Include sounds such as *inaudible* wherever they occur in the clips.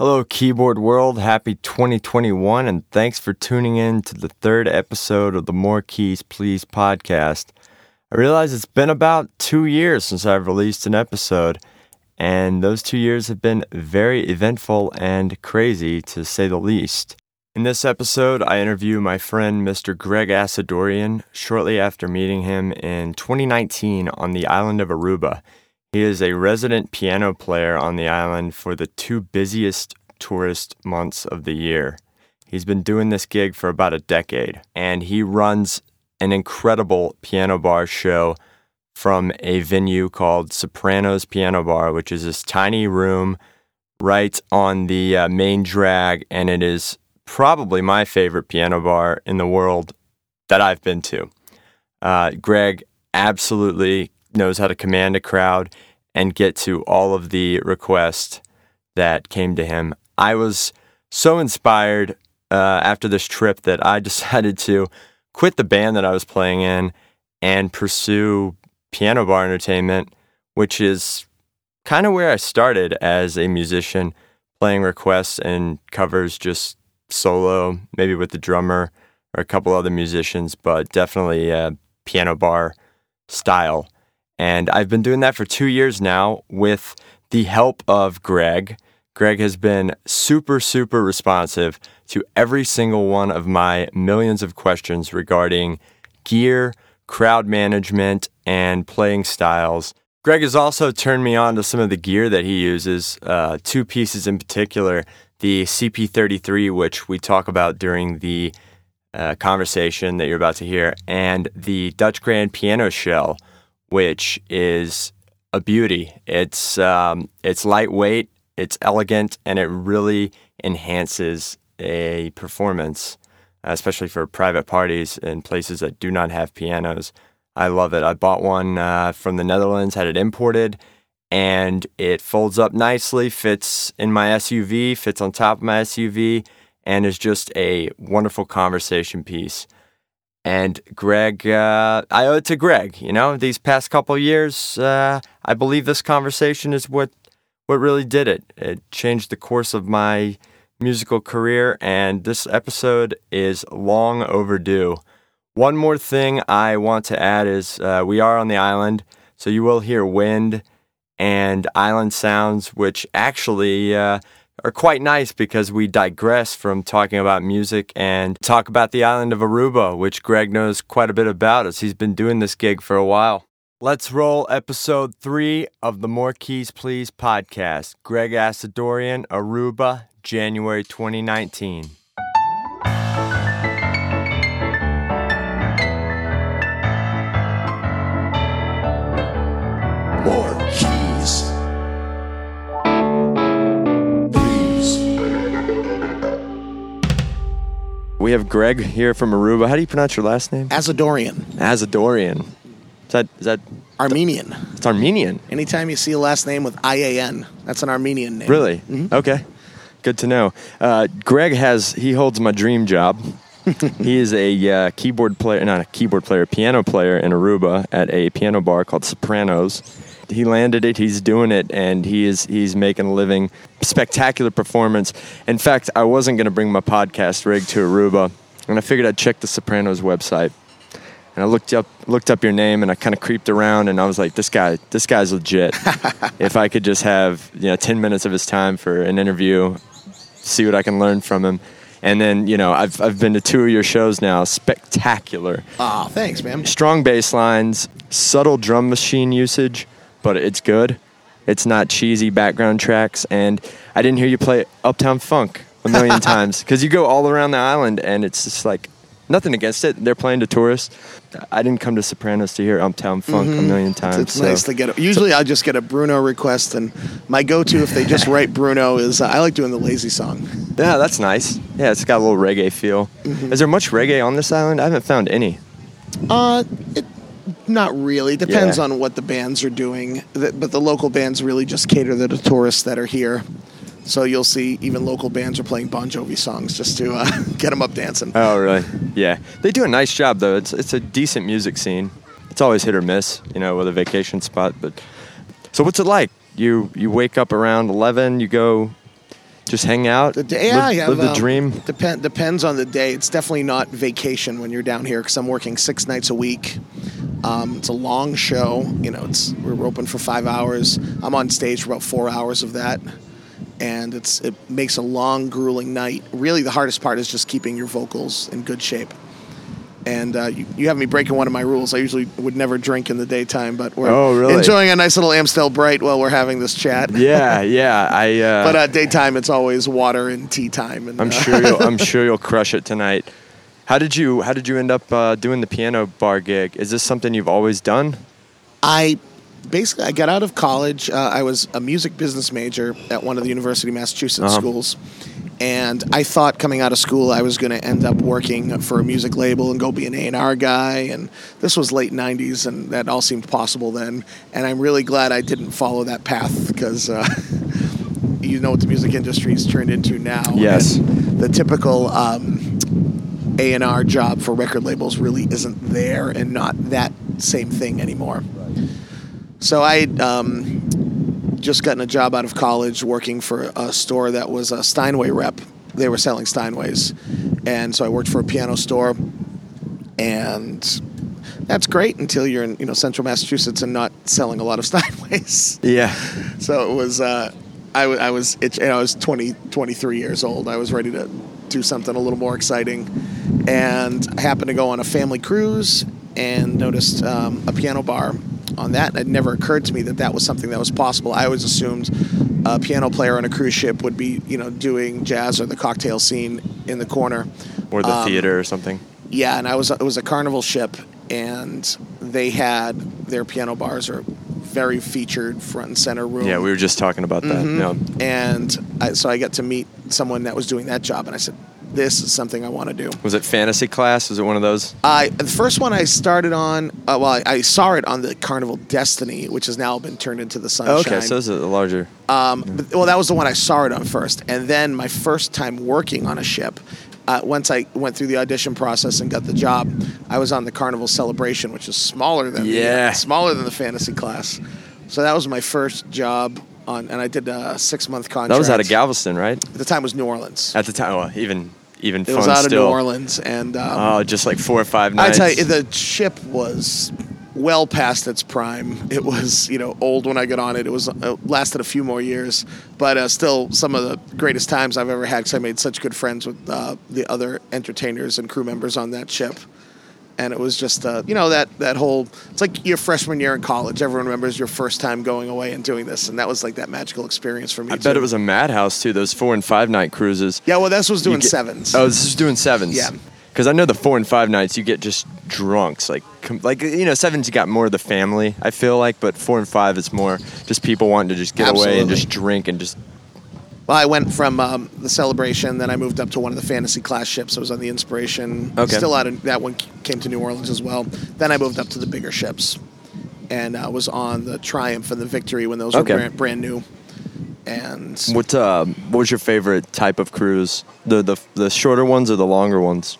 Hello, keyboard world. Happy 2021, and thanks for tuning in to the third episode of the More Keys Please podcast. I realize it's been about two years since I've released an episode, and those two years have been very eventful and crazy to say the least. In this episode, I interview my friend Mr. Greg Asadoorian shortly after meeting him in 2019 on the island of Aruba. He is a resident piano player on the island for the two busiest tourist months of the year. He's been doing this gig for about a decade, and he runs an incredible piano bar show from a venue called Sopranos Piano Bar, which is this tiny room right on the uh, main drag, and it is probably my favorite piano bar in the world that I've been to. Uh, Greg absolutely knows how to command a crowd and get to all of the requests that came to him. I was so inspired uh, after this trip that I *laughs* decided to quit the band that I was playing in and pursue piano bar entertainment, which is kind of where I started as a musician, playing requests and covers just solo, maybe with the drummer or a couple other musicians, but definitely a piano bar style. And I've been doing that for two years now with the help of Greg. Greg has been super, super responsive to every single one of my millions of questions regarding gear, crowd management, and playing styles. Greg has also turned me on to some of the gear that he uses, uh, two pieces in particular the CP33, which we talk about during the uh, conversation that you're about to hear, and the Dutch Grand Piano Shell which is a beauty. It's um, it's lightweight, it's elegant, and it really enhances a performance, especially for private parties in places that do not have pianos. I love it. I bought one uh, from the Netherlands, had it imported, and it folds up nicely, fits in my SUV, fits on top of my SUV, and is just a wonderful conversation piece. And Greg, uh, I owe it to Greg. You know, these past couple years, uh, I believe this conversation is what what really did it. It changed the course of my musical career, and this episode is long overdue. One more thing I want to add is uh, we are on the island, so you will hear wind and island sounds, which actually uh, are quite nice because we digress from talking about music and talk about the island of Aruba, which Greg knows quite a bit about as he's been doing this gig for a while. Let's roll episode three of the More Keys Please podcast. Greg Asadoorian, Aruba, January 2019. We have Greg here from Aruba. How do you pronounce your last name? Azadorian. Azadorian. Is that is that Armenian? It's Armenian. Anytime you see a last name with IAN, that's an Armenian name. Really? Mm-hmm. Okay. Good to know. Uh, Greg has he holds my dream job. *laughs* he is a uh, keyboard player, not a keyboard player, piano player in Aruba at a piano bar called Sopranos he landed it. He's doing it, and he is he's making a living. Spectacular performance. In fact, I wasn't going to bring my podcast rig to Aruba, and I figured I'd check the Sopranos website. And I looked up looked up your name, and I kind of creeped around, and I was like, this guy, this guy's legit. *laughs* if I could just have you know ten minutes of his time for an interview, see what I can learn from him. And then, you know, I've, I've been to two of your shows now. Spectacular. Ah, oh, thanks, man. Strong bass lines, subtle drum machine usage but it's good. It's not cheesy background tracks, and I didn't hear you play Uptown Funk a million *laughs* times because you go all around the island, and it's just like nothing against it. They're playing to tourists. I didn't come to Sopranos to hear Uptown Funk mm-hmm. a million times. It's, it's so. nice to get. A, usually, so, I just get a Bruno request, and my go-to if they just *laughs* write Bruno is uh, I like doing the lazy song. Yeah, that's nice. Yeah, it's got a little reggae feel. Mm-hmm. Is there much reggae on this island? I haven't found any. Uh, it, not really. Depends yeah. on what the bands are doing. But the local bands really just cater to the tourists that are here. So you'll see even local bands are playing Bon Jovi songs just to uh, *laughs* get them up dancing. Oh, really? Yeah. They do a nice job though. It's it's a decent music scene. It's always hit or miss, you know, with a vacation spot. But so what's it like? You you wake up around eleven. You go Just hang out. The day, yeah, live, yeah, live the um, dream. Depend, depends on the day. It's definitely not vacation when you're down here because I'm working six nights a week. Um, it's a long show. You know, it's we're open for five hours. I'm on stage for about four hours of that, and it's it makes a long, grueling night. Really, the hardest part is just keeping your vocals in good shape. And uh, you, you have me breaking one of my rules. I usually would never drink in the daytime, but we're Oh, really? enjoying a nice little Amstel Bright while we're having this chat. Yeah, yeah. I. *laughs* Uh, But uh, daytime, it's always water and tea time. And I'm uh, sure you'll, I'm *laughs* sure you'll crush it tonight. How did you How did you end up uh, doing the piano bar gig? Is this something you've always done? I basically I got out of college. Uh, I was a music business major at one of the University of Massachusetts Uh-huh. schools, and I thought coming out of school I was going to end up working for a music label and go be an A and R guy. And this was late '90s, and that all seemed possible then. And I'm really glad I didn't follow that path because. Uh, *laughs* You know what the music industry's turned into now. Yes. And the typical um, A and R job for record labels really isn't there, and not that same thing anymore. So I um, just gotten a job out of college working for a store that was a Steinway rep. They were selling Steinways, and so I worked for a piano store, and that's great until you're in you know central Massachusetts and not selling a lot of *laughs* Steinways. Yeah. So it was, uh, I, w- I was, it, I was 20, 23 years old. I was ready to do something a little more exciting. And I happened to go on a family cruise and noticed um, a piano bar on that. It never occurred to me that that was something that was possible. I always assumed a piano player on a cruise ship would be, you know, doing jazz or the cocktail scene in the corner. Or the Um, theater or something. Yeah, and I was it was a carnival ship, and they had their piano bars are very featured front and center room. Yeah, we were just talking about that. Mm-hmm. Yeah. and I, so I got to meet someone that was doing that job, and I said, "This is something I want to do." Was it fantasy class? Was it one of those? I the first one I started on, uh, well, I, I saw it on the Carnival Destiny, which has now been turned into the Sunshine. Oh, okay, so this is a larger. Um, but, well, that was the one I saw it on first, and then my first time working on a ship. Uh, once I went through the audition process and got the job, I was on the Carnival Celebration, which is smaller than the, Yeah. smaller than the fantasy class. So that was my first job on, and I did a six month contract. That was out of Galveston, right? At the time, it was New Orleans. At the time, well, even even It was out of. New Orleans, and um, Oh, just like four or five nights. I tell you, the ship was well past its prime. It was, you know, old when I got on it. It was uh, lasted a few more years, but uh, still some of the greatest times I've ever had because I made such good friends with uh, the other entertainers and crew members on that ship. And it was just, uh, you know, that that whole. It's like your freshman year in college. Everyone remembers your first time going away and doing this, and that was like that magical experience for me. I bet it was a madhouse too. Those four and five night cruises. Yeah, well, this was doing get- sevens. Oh, this is doing sevens. Yeah. Because I know the four and five nights you get just drunks, like com- like you know sevens you got more of the family. I feel like, but four and five is more just people wanting to just get away and just drink and just. Well, I went from um, the celebration, then I moved up to one of the fantasy class ships. I was on the Inspiration. Okay. Still out of that one came to New Orleans as well. Then I moved up to the bigger ships, and I was on the Triumph and the Victory when those Okay. were brand, brand new. And What uh, what was your favorite type of cruise? The the the shorter ones or the longer ones?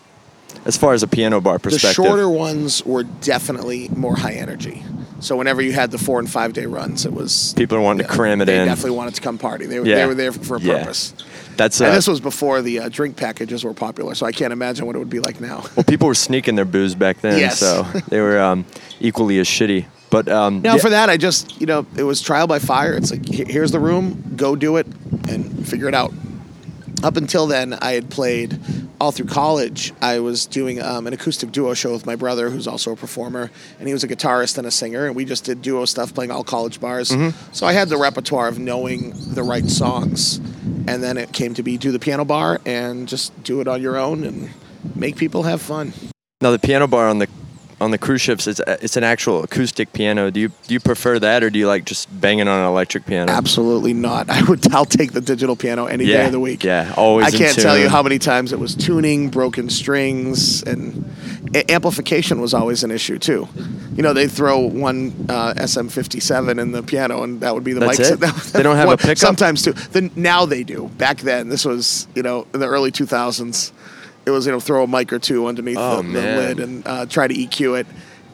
As far as a piano bar perspective. the shorter ones were definitely more high energy. So whenever you had the four and five day runs, it was People are wanting to cram it they in. They definitely wanted to come party. They, were Yeah. they were there for a Yeah. purpose. That's uh, And this was before the uh, drink packages were popular, so I can't imagine what it would be like now. well, people were sneaking their booze back then, Yes. so they were um, equally as shitty. But um, Now yeah- for that, I just you know it was trial by fire. It's like here's the room, go do it, and figure it out. Up until then, I had played all through college. I was doing um, an acoustic duo show with my brother, who's also a performer, and he was a guitarist and a singer, and we just did duo stuff, playing all college bars. Mm-hmm. So I had the repertoire of knowing the right songs, and then it came to be do the piano bar and just do it on your own and make people have fun. Now the piano bar on the on the cruise ships, it's it's an actual acoustic piano. Do you do you prefer that, or do you like just banging on an electric piano? Absolutely not. *laughs* I would. I'll take the digital piano any day of the week. yeah, always I can't tell you how many times it was tuning, broken strings, and a- amplification was always an issue too. You know, they'd throw one uh, SM57 in the piano, and that would be the That's it? That- They don't have a *laughs* pickup? Sometimes too. Then now they do. Back then, this was you know in the early 2000s. It was you know throw a mic or two underneath Oh, the, the lid and uh, try to EQ it.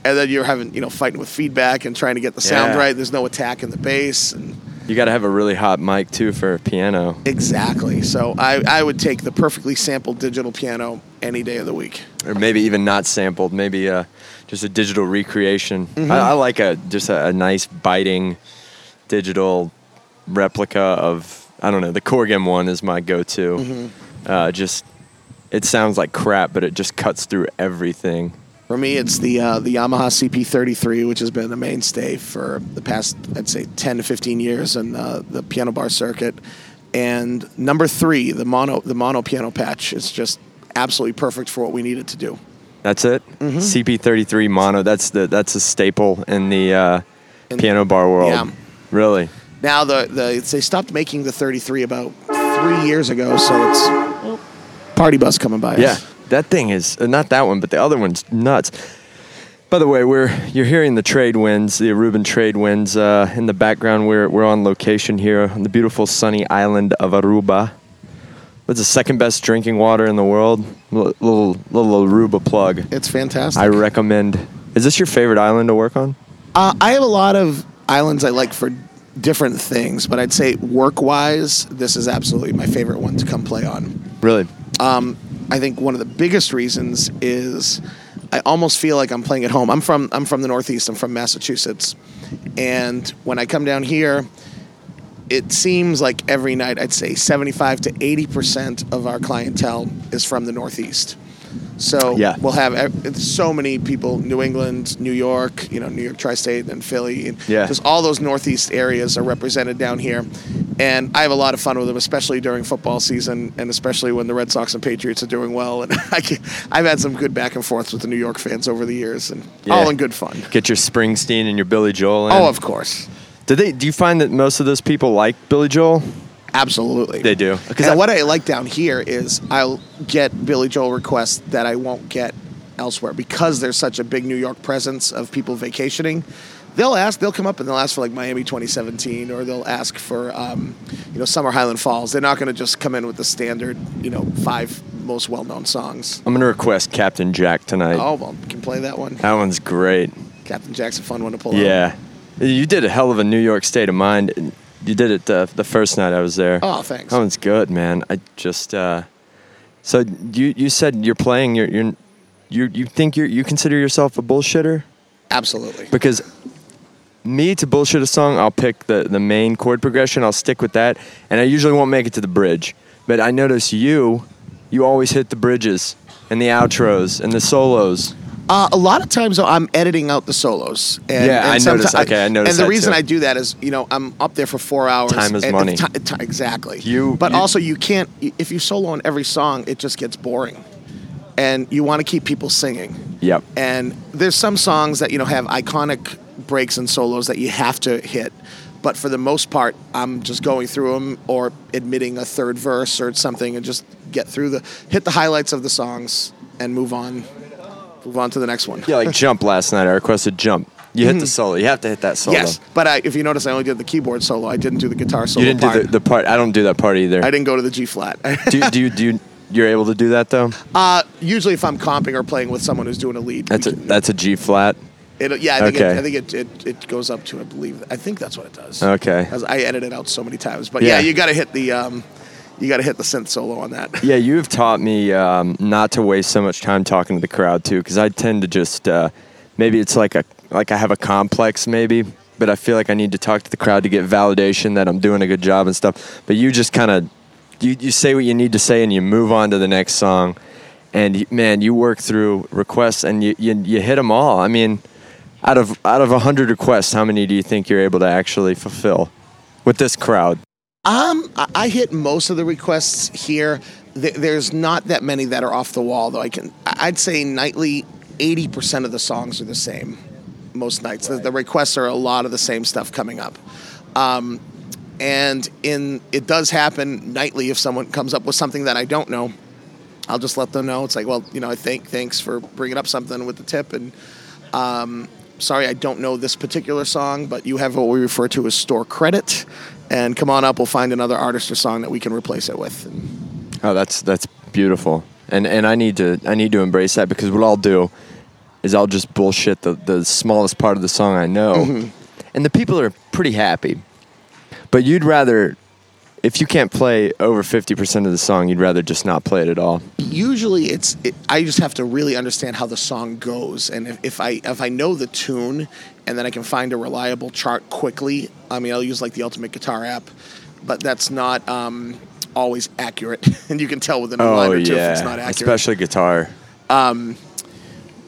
And then you're having, you know, fighting with feedback and trying to get the sound Yeah. right. There's no attack in the bass. And You got to have a really hot mic too for a piano. Exactly. So I, I would take the perfectly sampled digital piano any day of the week. Or maybe even not sampled. Maybe uh, just a digital recreation. Mm-hmm. I, I like a just a, a nice biting digital replica of I don't know. The Korg M1 is my go-to. Mm-hmm. Uh, just it sounds like crap, but it just cuts through everything. For me, it's the uh, the Yamaha CP33, which has been a mainstay for the past, I'd say, 10 to 15 years in uh, the piano bar circuit. And number three, the mono the mono piano patch, is just absolutely perfect for what we need it to do. That's it. Mm-hmm. CP33 mono. That's the that's a staple in the uh, In- piano bar world. Yeah. Really. Now the, the they stopped making the 33 about three years ago, so it's party bus coming by. us. Yeah, that thing is uh, not that one, but the other one's nuts. By the way, we're you're hearing the trade winds, the Aruban trade winds uh, in the background. We're we're on location here on the beautiful sunny island of Aruba. It's the second best drinking water in the world. L- little little Aruba plug. it's fantastic. I recommend. Is this your favorite island to work on? Uh, I have a lot of islands I like for different things, but I'd say work wise, this is absolutely my favorite one to come play on. Really? Um, I think one of the biggest reasons is I almost feel like I'm playing at home. I'm from I'm from the Northeast. I'm from Massachusetts, and when I come down here, it seems like every night I'd say 75 to 80 percent of our clientele is from the Northeast. So Yeah. we'll have so many people, New England, New York, you know, New York tri-state and Philly, and Yeah. just all those Northeast areas are represented down here. And I have a lot of fun with them, especially during football season, and especially when the Red Sox and Patriots are doing well. And *laughs* I can, I've had some good back and forths with the New York fans over the years, and Yeah. all in good fun. Get your Springsteen and your Billy Joel. In. Oh, of course, Do they? Do you find that most of those people like Billy Joel? absolutely. They do. Uh, because what I like down here is I'll get Billy Joel requests that I won't get elsewhere because there's such a big New York presence of people vacationing. They'll ask, they'll come up and they'll ask for like Miami 2017, or they'll ask for, um, you know, Summer Highland Falls. They're not going to just come in with the standard, you know, five most well-known songs. I'm gonna request Captain Jack tonight. Oh well, we can play that one. That one's great. Captain Jack's a fun one to pull. out. Yeah, you did a hell of a New York state of mind. You did it uh, the first night I was there. Oh, thanks. That one's good, man. I just uh, so you you said you're playing. You're you're you you think you you consider yourself a bullshitter Absolutely. because me to bullshit a song, I'll pick the the main chord progression. I'll stick with that, and I usually won't make it to the bridge. But I notice you, you always hit the bridges and the outros and the solos. Uh, a lot of times, though, I'm editing out the solos. And, Yeah, I noticed- okay, I noticed And the reason too. I do that is, you know, I'm up there for four hours. Time is and- money. ti- ti- exactly. You- but you- also, you can't. If you solo on every song, it just gets boring, and you want to keep people singing. Yep. And there's some songs that you know have iconic breaks and solos that you have to hit. But for the most part, I'm just going through them or admitting a third verse or something and just get through the hit the highlights of the songs and move on. Move on to the next one. Yeah, like jump last night. I requested jump. You hit the solo. You have to hit that solo. Mm-hmm. Yes, but I, if you notice, I only did the keyboard solo. I didn't do the guitar solo. You didn't part. do the, the part. I don't do that part either. I didn't go to the G flat. *laughs* do, you- do you do you, you're able to do that though? uh, usually, if I'm comping or playing with someone who's doing a lead, That's a that's a G flat. It, yeah, I think, Okay. it, I think it, it, it goes up to I believe I think that's what it does. Okay. As I edit it out so many times, but yeah, Yeah. you got to hit the um, you got to hit the synth solo on that. Yeah, you have taught me um, not to waste so much time talking to the crowd too, because I tend to just uh, maybe it's like a like I have a complex maybe, but I feel like I need to talk to the crowd to get validation that I'm doing a good job and stuff. But you just kind of you, you say what you need to say and you move on to the next song, and man, you work through requests and you you, you hit them all. I mean, out of out of hundred requests, how many do you think you're able to actually fulfill with this crowd? Um, I, hit most of the requests here. There's not that many that are off the wall, though. I can I'd say nightly, eighty percent of the songs are the same. Most nights, the, the requests are a lot of the same stuff coming up. Um, and in it does happen nightly if someone comes up with something that I don't know. I'll just let them know. It's like, well, you know, I think thanks for bringing up something with the tip, and um, sorry, I don't know this particular song, but you have what we refer to as store credit, and come on up, we'll find another artist or song that we can replace it with. Oh, that's that's beautiful, and and I need to I need to embrace that because what I'll do is I'll just bullshit the the smallest part of the song I know, Mm-hmm. and the people are pretty happy. But you'd rather, if you can't play over 50% of the song, you'd rather just not play it at all. usually it's it, I just have to really understand how the song goes, and if, if I if I know the tune, and then I can find a reliable chart quickly. I mean, I'll use like the Ultimate Guitar app, but that's not um, always accurate, *laughs* and you can tell with a new line or two if it's not accurate. especially guitar. Um,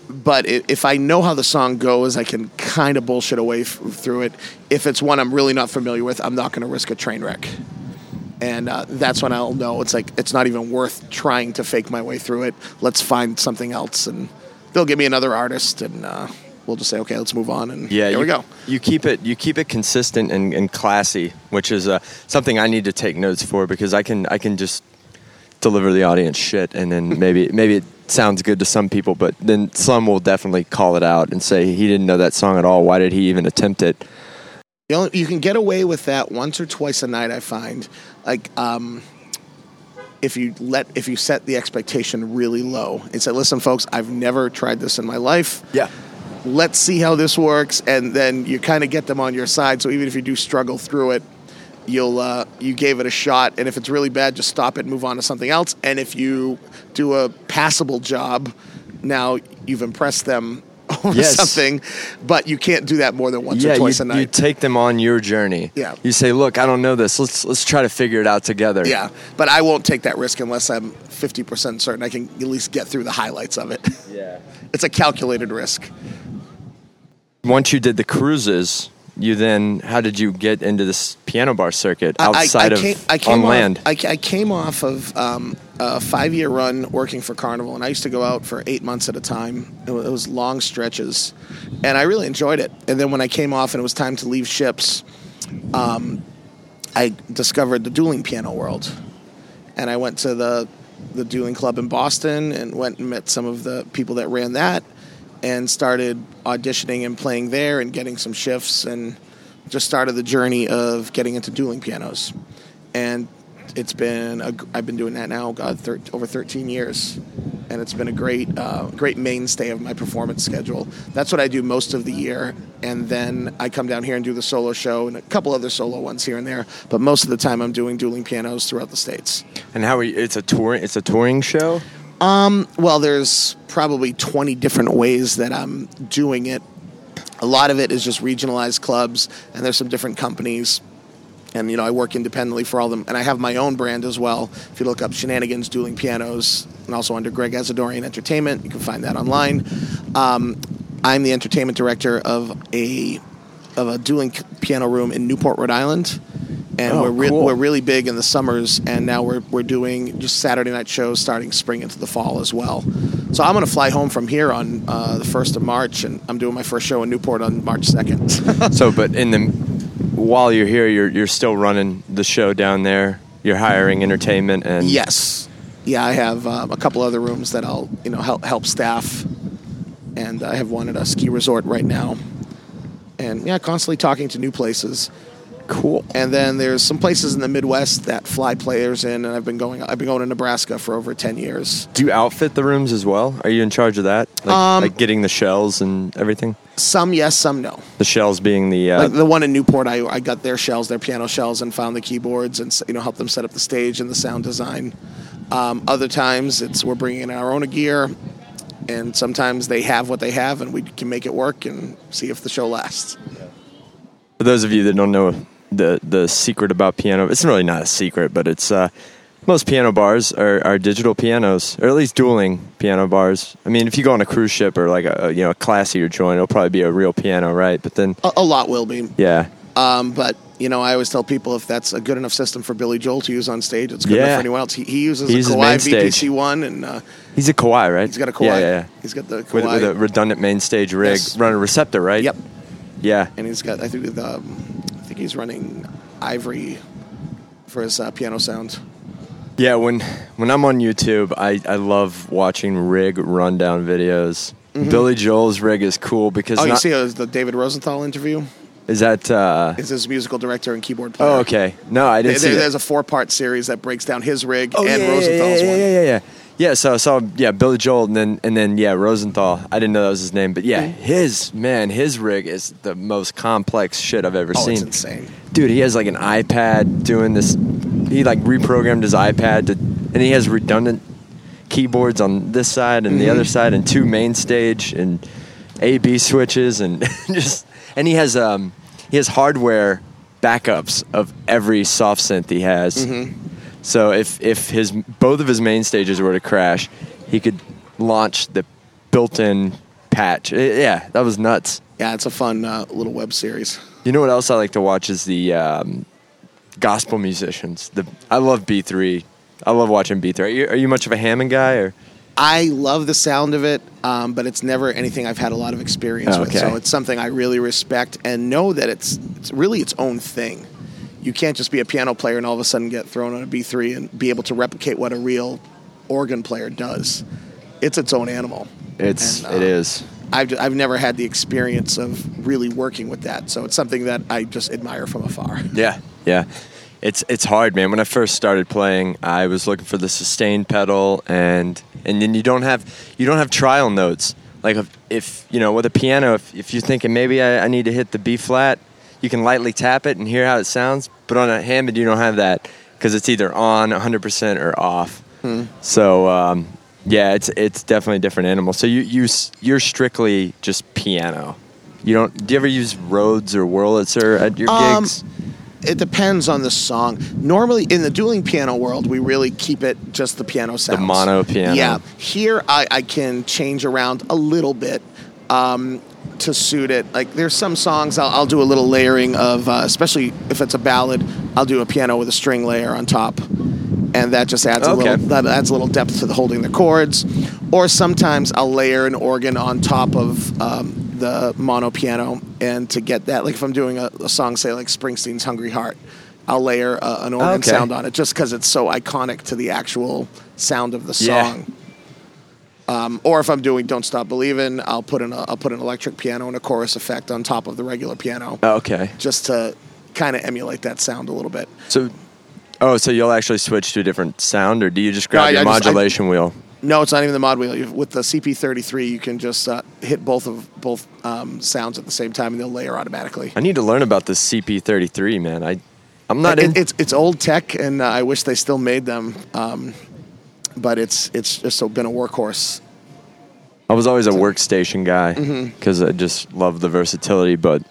but if I know how the song goes, I can kind of bullshit away f- through it. If it's one I'm really not familiar with, I'm not going to risk a train wreck. And uh, that's when I'll know it's like it's not even worth trying to fake my way through it. Let's find something else, and they'll give me another artist, and uh, we'll just say, okay, let's move on, and Yeah, there you, we go. You keep it you keep it consistent and, and classy, which is uh, something I need to take notes for because I can I can just deliver the audience shit and then maybe *laughs* maybe it sounds good to some people, but then some will definitely call it out and say he didn't know that song at all. Why did he even attempt it? The only, you can get away with that once or twice a night. I find, like, um, if you let if you set the expectation really low and say, "Listen, folks, I've never tried this in my life. Yeah. Let's see how this works," and then you kind of get them on your side. So even if you do struggle through it, you'll uh, you gave it a shot. And if it's really bad, just stop it and move on to something else. And if you do a passable job, now you've impressed them. *laughs* Over Yes. something, but you can't do that more than once yeah, or twice you, a night. you take them on your journey. Yeah. You say, "Look, I don't know this. Let's let's try to figure it out together." Yeah, but I won't take that risk unless I'm 50% certain I can at least get through the highlights of it. *laughs* Yeah. It's a calculated risk. Once you did the cruises, you then how did you get into this piano bar circuit I- I- outside I, of came, I came on off, land? I, I came off of um, a five year run working for Carnival, and I used to go out for eight months at a time. It wa- it was long stretches, and I really enjoyed it. And then when I came off and it was time to leave ships, um, I discovered the dueling piano world, and I went to the the dueling club in Boston and went and met some of the people that ran that, and started auditioning and playing there and getting some shifts and just started the journey of getting into dueling pianos, and it's been a, I've been doing that now, God, thir- over 13 years, and it's been a great uh, great mainstay of my performance schedule. That's what I do most of the year, and then I come down here and do the solo show and a couple other solo ones here and there. But most of the time, I'm doing dueling pianos throughout the states. and how are you, it's a tour it's a touring show? Well, there's probably 20 different ways that I'm doing it. A lot of it is just regionalized clubs, and there's some different companies. And you know, I work independently for all of them, and I have my own brand as well. If you look up Shenanigans Dueling Pianos, and also under Greg Asadoorian Entertainment, you can find that online. Um, I'm the entertainment director of a of a dueling piano room in Newport, Rhode Island, and Oh, we're re- cool. we're really big in the summers, and now we're we're doing just Saturday night shows starting spring into the fall as well. So I'm going to fly home from here on uh, the first of March, and I'm doing my first show in Newport on March second. *laughs* so, but in the while you're here, you're you're still running the show down there. You're hiring entertainment and yes, yeah, I have um, a couple other rooms that I'll you know help help staff, and I have one at a ski resort right now, and yeah, constantly talking to new places. Cool. And then there's some places in the Midwest that fly players in, and I've been going. I've been going to Nebraska for over ten years. Do you outfit the rooms as well? Are you in charge of that? Like, Um, like getting the shells and everything? Some yes, some no. The shells being the uh, Like the one in Newport, I, I got their shells, their piano shells, and found the keyboards and you know helped them set up the stage and the sound design. Um, other times it's we're bringing in our own gear, and sometimes they have what they have, and we can make it work and see if the show lasts. For those of you that don't know the the secret about piano, it's really not a secret, but it's uh, most piano bars are, are digital pianos, or at least dueling piano bars. I mean, if you go on a cruise ship or like a, you know a classier joint, it'll probably be a real piano, right? But then, A, a lot will be, yeah, um, but you know I always tell people if that's a good enough system for Billy Joel to use on stage, it's good enough for anyone else. He, he uses He a Kawai. VPC one, and uh, he's a Kawai, right? he's got a Kawai. Yeah, yeah, yeah. He's got the Kawai, With, with a redundant main stage rig, Yes. running a receptor, right? Yep. Yeah. and he's got I think the, um, he's running Ivory for his uh, piano sound. Yeah, when when I'm on YouTube, I, I love watching rig rundown videos. Billy Joel's rig is cool because Mm-hmm. Oh, you see uh, the David Rosenthal interview? is that uh, Is his musical director and keyboard player? oh okay no I didn't see there- that. there's a four part series that breaks down his rig oh, and yeah, yeah, Rosenthal's yeah, one. yeah, yeah, yeah. Yeah, so I saw yeah Billy Joel and then and then yeah Rosenthal. I didn't know that was his name, but yeah, mm-hmm. his man, his rig is the most complex shit I've ever Oh, seen. it's insane. Dude, he has like an iPad doing this. He like reprogrammed his iPad to, and he has redundant keyboards on this side and the mm-hmm. other side, and two main stage and A B switches, and *laughs* just and he has um he has hardware backups of every soft synth he has. Mm-hmm. So if if his both of his main stages were to crash, he could launch the built-in patch. Eh, yeah, that was nuts. Yeah, it's a fun uh, little web series. You know what else I like to watch is the um, gospel musicians. The I love B three. I love watching B three. Are you, are you much of a Hammond guy or? I love the sound of it, um, but it's never anything I've had a lot of experience with. So it's something I really respect and know that it's it's really its own thing. You can't just be a piano player and all of a sudden get thrown on a B3 and be able to replicate what a real organ player does. It's its own animal. It's And, uh, is. I've, I've never had the experience of really working with that. So it's something that I just admire from afar. *laughs* Yeah, yeah. It's it's hard, man. When I first started playing, I was looking for the sustain pedal, and and then you don't have you don't have trial notes. Like if, if you know with a piano, if, if you're thinking maybe I, I need to hit the B flat, you can lightly tap it and hear how it sounds. But on a Hammond, you don't have that because it's either on 100% or off. So um, yeah, it's it's definitely a different animal. So you you you're strictly just piano. You don't. Do you ever use Rhodes or Wurlitzer at your Um, gigs? It depends on the song. Normally, in the dueling piano world, we really keep it just the piano sounds. The mono piano. Yeah. Here, I, I can change around a little bit um, to suit it. Like, there's some songs I'll, I'll do a little layering of, uh, especially if it's a ballad, I'll do a piano with a string layer on top. And that just adds a little that adds a little depth to the holding the chords. Or sometimes I'll layer an organ on top of um, the mono piano, and to get that, like if I'm doing a, a song, say like Springsteen's "Hungry Heart," I'll layer uh, an organ Okay. sound on it just because it's so iconic to the actual sound of the Yeah. Um, or if I'm doing "Don't Stop Believing," I'll put an I'll put an electric piano and a chorus effect on top of the regular piano, okay. just to kind of emulate that sound a little bit. So, oh, so you'll actually switch to a different sound, or do you just No, grab I- your I just- I- modulation wheel? No, it's not even the mod wheel. With the CP33, you can just uh, hit both of both um, sounds at the same time, and they'll layer automatically. I need to learn about the CP33, man. I, I'm not It- in. it's it's old tech, and uh, I wish they still made them. Um, but it's it's just so been a workhorse. I was always a workstation guy Mm-hmm. because I just love the versatility. But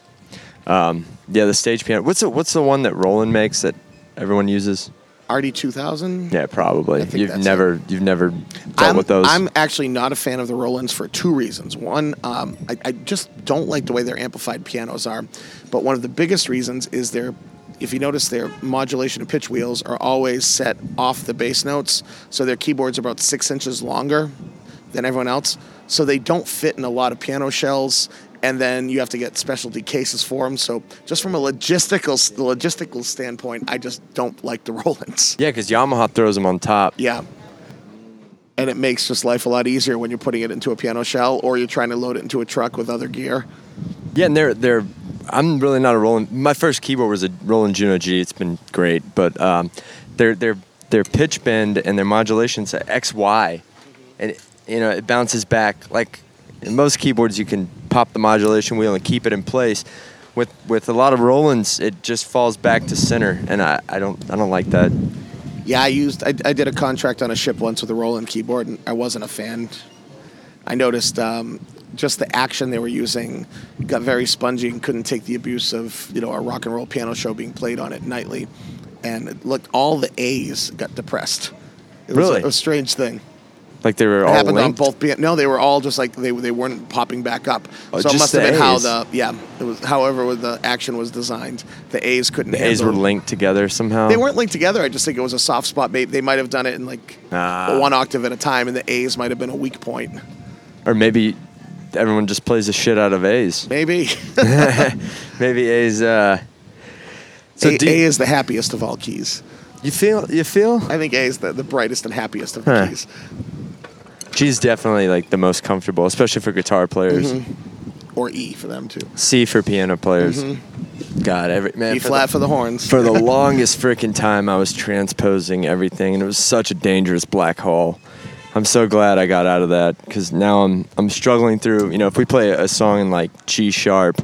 um, yeah, the stage piano. What's the what's the one that Roland makes that everyone uses? RD2000. Yeah, probably. I think You've never you've never dealt I'm, with those. I'm actually not a fan of the Rolands for two reasons. One, um, I, I just don't like the way their amplified pianos are. But one of the biggest reasons is their, if you notice, their modulation and pitch wheels are always set off the bass notes. So their keyboards are about six inches longer than everyone else. So they don't fit in a lot of piano shells. And then you have to get specialty cases for them. So just from a logistical logistical standpoint, I just don't like the *laughs* Rolands. yeah, because Yamaha throws them on top. Yeah. And it makes just life a lot easier when you're putting it into a piano shell or you're trying to load it into a truck with other gear. Yeah, and they're they're. I'm really not a Roland. My first keyboard was a Roland Juno G. It's been great, but um, their their their pitch bend and their modulation's X Y, and you know it bounces back like in most keyboards. You can pop the modulation wheel and keep it in place. With with a lot of Rolands, it just falls back to center, and I, I don't I don't like that. Yeah, I used I, I did a contract on a ship once with a Roland keyboard and I wasn't a fan. I noticed um, just the action they were using got very spongy and couldn't take the abuse of you know a rock and roll piano show being played on it nightly, and it looked all the A's got depressed. It was Really? a, a strange thing. Like they were It all happened linked. on both. No, they were all just like they they weren't popping back up. Oh, so it must have been how A's. the yeah it was. However, the action was designed, the A's couldn't. The A's were linked together somehow. They weren't linked together. I just think it was a soft spot. Maybe they might have done it in like Ah. one octave at a time, and the A's might have been a weak point. or maybe everyone just plays the shit out of A's. Maybe *laughs* *laughs* Maybe A's. Uh, so A, do A is the happiest of all keys. you feel you feel I think A is the, the brightest and happiest of Huh. the keys. G's definitely like the most comfortable, especially for guitar players. Mm-hmm. Or E for them too. C for piano players. God, every man. E for flat the, for the horns. for the *laughs* longest freaking time, I was transposing everything, and it was such a dangerous black hole. I'm so glad I got out of that because now I'm I'm struggling through. You know, if we play a song in like G sharp,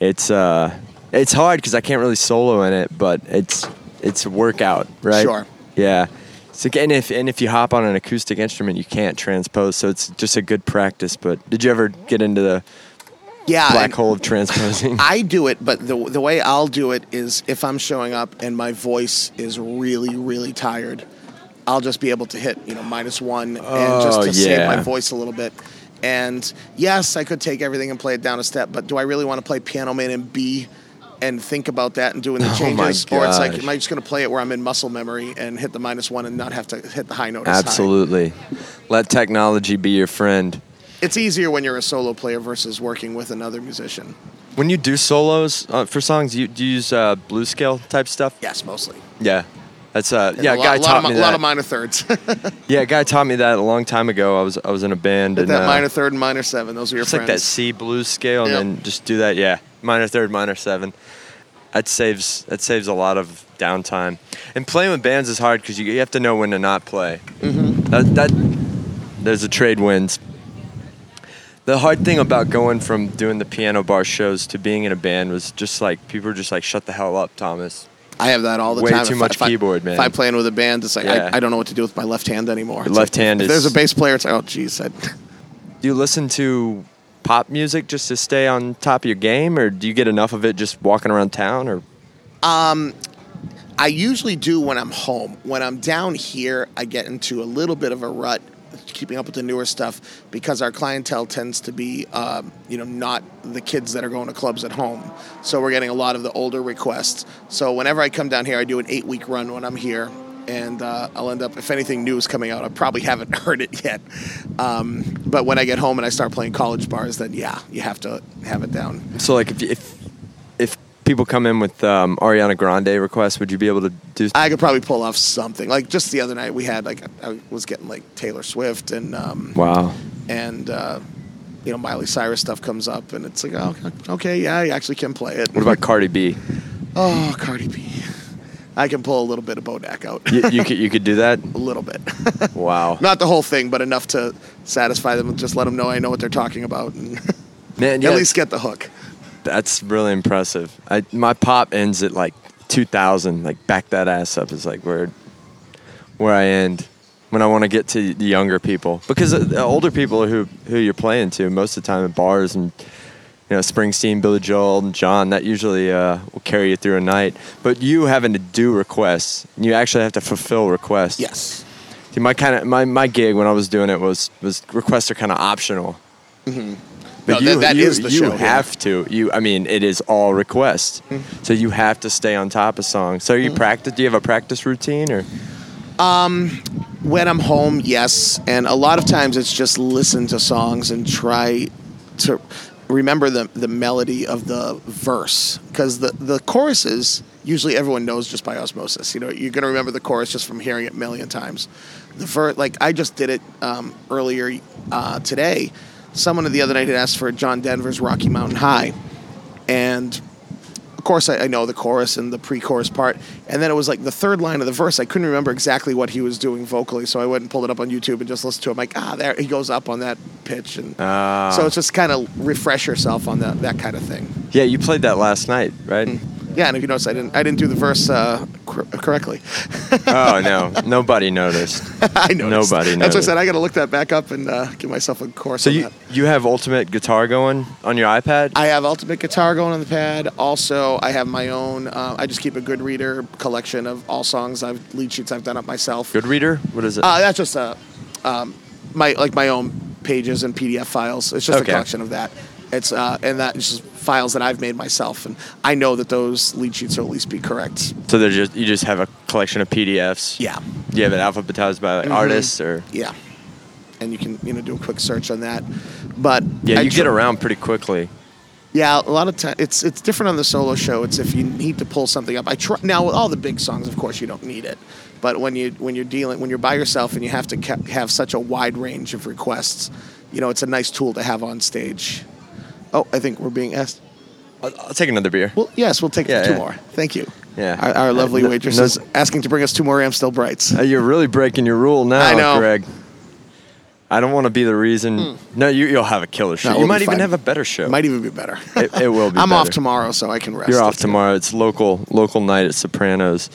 it's uh it's hard because I can't really solo in it, but it's it's a workout, right? Sure. Yeah. So and if and if you hop on an acoustic instrument, you can't transpose. So it's just a good practice. But did you ever get into the Yeah, black hole of transposing? *laughs* I do it, but the the way I'll do it is if I'm showing up and my voice is really really tired, I'll just be able to hit you know minus one and just Oh, to save my voice a little bit. And yes, I could take everything and play it down a step, but do I really want to play Piano Man in B and think about that and doing *laughs* the Oh changes? or it's like, am I just going to play it where I'm in muscle memory and hit the minus one and not have to hit the high note? as high? Absolutely. Let technology be your friend. It's easier when you're a solo player versus working with another musician. When you do solos uh, for songs, you do you use uh, blue scale type stuff? Yes, mostly. Yeah. That's uh yeah, a lot, guy lot taught of, me a lot of minor thirds. *laughs* Yeah, a guy taught me that a long time ago. I was I was in a band and that uh, minor third and minor seven. Those are your just like that C blues scale and Yep. then just do that. Yeah, minor third, minor seven. That saves that saves a lot of downtime. And playing with bands is hard because you, you have to know when to not play. Mm-hmm. That that there's a trade winds. The hard thing about going from doing the piano bar shows to being in a band was just like people were just like, "Shut the hell up, Thomas." I have that all the time. Way time. too If I- much I- keyboard, man. If I'm playing with a band, it's like Yeah. I, I don't know what to do with my left hand anymore. It's left like, hand if is- there's a bass player, it's like, oh, geez. I, *laughs* Do you listen to pop music just to stay on top of your game, or do you get enough of it just walking around town? Or um, I usually do when I'm home. When I'm down here, I get into a little bit of a rut keeping up with the newer stuff because our clientele tends to be, um, you know, not the kids that are going to clubs at home. So we're getting a lot of the older requests. So whenever I come down here, I do an eight week run when I'm here. And uh, I'll end up, if anything new is coming out, I probably haven't *laughs* heard it yet. Um, but when I get home and I start playing college bars, then yeah, you have to have it down. so, like, if if if people come in with um, Ariana Grande requests, would you be able to do? I could probably pull off something. Like just the other night, we had like I was getting like Taylor Swift and um, wow. and uh, you know Miley Cyrus stuff comes up, and it's like oh okay yeah, I actually can play it. What about Cardi B? oh Cardi B? I can pull a little bit of Bodak out, You, you could you could do that. *laughs* a little bit, *laughs* Wow. not the whole thing, but enough to satisfy them. Just let them know I know what they're talking about, and Man, *laughs* yeah, at least get the hook. That's really impressive. I my pop ends at like 2000. Like back that ass up is like where where I end when I want to get to the younger people because the older people are who who you're playing to most of the time at bars and you know Springsteen, Billy Joel, and John. That usually uh, will carry you through a night. But you having to do requests, you actually have to fulfill requests. Yes. See, my kind of my, my gig when I was doing it was was requests are kind of optional. But Mm-hmm. No, that- that you, is the you show, yeah. Mm-hmm. have to. You, I mean, it is all requests. So you have to stay on top of songs. So you practice. Do you have a practice routine or? when I'm home, yes, and a lot of times it's just listen to songs and try to remember the the melody of the verse because the the choruses usually everyone knows just by osmosis. You know, you're gonna remember the chorus just from hearing it a million times. The verse, like I just did it um, earlier uh, today. Someone the other night had asked for John Denver's Rocky Mountain High, and of course, I, I know the chorus and the pre-chorus part, and then it was like the third line of the verse. I couldn't remember exactly what he was doing vocally, so I went and pulled it up on YouTube and just listened to him. Like, ah, there he goes up on that pitch, and Ah. so it's just kind of refresh yourself on that that kind of thing. Yeah, you played that last night, right? Yeah, and if you notice, I didn't I didn't do the verse uh, cor- correctly. *laughs* oh no, nobody noticed. *laughs* I noticed. Nobody noticed. That's what I said. I got to look that back up and uh, give myself a course So on you that. you have Ultimate Guitar going on your iPad? I have Ultimate Guitar going on the pad. Also, I have my own. Uh, I just keep a GoodReader collection of all songs I've lead sheets I've done up myself. Good reader. What is it? Uh, that's just a um, my like my own pages and PDF files. It's just Okay. a collection of that. It's uh, and that is just files that I've made myself, and I know that those lead sheets will at least be correct. so they're just you just have a collection of PDFs. Yeah, Do you have it alphabetized by like, Mhm. artists or? yeah, and you can you know do a quick search on that. But Yeah, I you get around pretty quickly. Yeah, a lot of times it's it's different on the solo show. It's if you need to pull something up. I try now with all the big songs, of course, you don't need it. But when you when you're dealing when you're by yourself and you have to ca- have such a wide range of requests, you know, it's a nice tool to have on stage. Oh, I think we're being asked. I'll, I'll take another beer. Well, yes, we'll take Yeah, two yeah. more. Thank you. Yeah. Our, our lovely Uh, no- waitress no- is asking to bring us two more Amstel Brights. Uh, you're really breaking your rule now, I know. Greg. I don't want to be the reason. No, you, you'll have a killer show. No, you might even fine. have a better show. Might even be better. It- it will be *laughs* I'm off tomorrow, so I can rest. You're off tomorrow. It's local local night at Sopranos.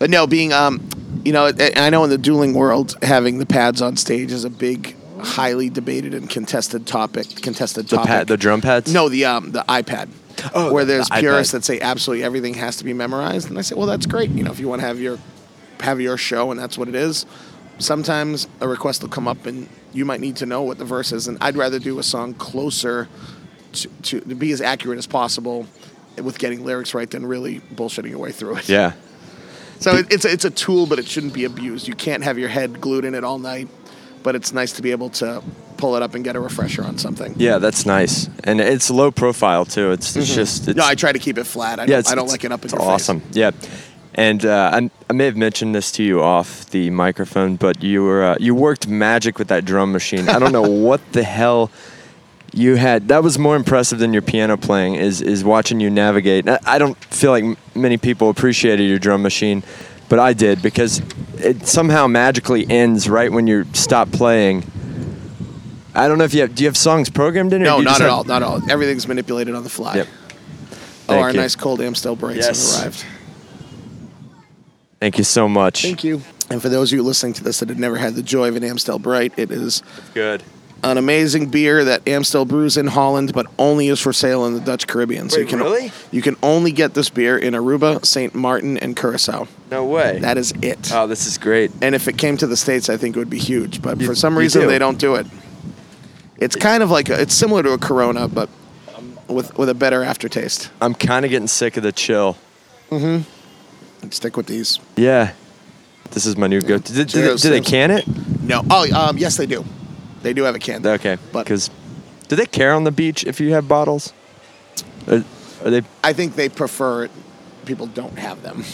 But no, being um, you know, I know in the dueling world, having the pads on stage is a big, highly debated and contested topic. Contested The topic. pad, the drum pads. no, the um, the iPad. Oh, where the there's iPad. purists that say absolutely everything has to be memorized, and I say, well, that's great. You know, if you want to have your have your show and that's what it is. Sometimes a request will come up and you might need to know what the verse is, and I'd rather do a song closer to, to, to be as accurate as possible with getting lyrics right than really bullshitting your way through it. Yeah. So it, it's a, it's a tool, but it shouldn't be abused. You can't have your head glued in it all night, but it's nice to be able to pull it up and get a refresher on something. Yeah, that's nice, and it's low profile too. It's, it's just it's, Mm-hmm. No, I try to keep it flat. I don't, yeah, it's, I don't like it up in it's awesome. Yeah, and uh, I, I may have mentioned this to you off the microphone, but you were uh, you worked magic with that drum machine. I don't know *laughs* what the hell you had. That was more impressive than your piano playing. Is is watching you navigate. I, I don't feel like m- many people appreciated your drum machine. But I did because it somehow magically ends right when you stop playing. I don't know if you have. Do you have songs programmed in? Or No, you not at have- all. Not at all. Everything's manipulated on the fly. Yep. Oh, our you. nice cold Amstel Brights Yes. have arrived. Thank you so much. Thank you. And for those of you listening to this that have never had the joy of an Amstel Bright, it is Good. An amazing beer that Amstel brews in Holland, but only is for sale in the Dutch Caribbean. So Wait, you can really? you can only get this beer in Aruba, Saint Martin, and Curacao. No way. That is it. oh, this is great. and if it came to the states, I think it would be huge. But for some you reason, do. they don't do it. It's kind of like a, it's similar to a Corona, but with with a better aftertaste. I'm kind of getting sick of the chill. Mm-hmm. Stick with these. Yeah. This is my new go. Did, did, Cheers, do they can it? No. Oh, um, yes, they do. They do have a can. Okay. But- Because do they care on the beach if you have bottles? Are, are they? I think they prefer it. People don't have them,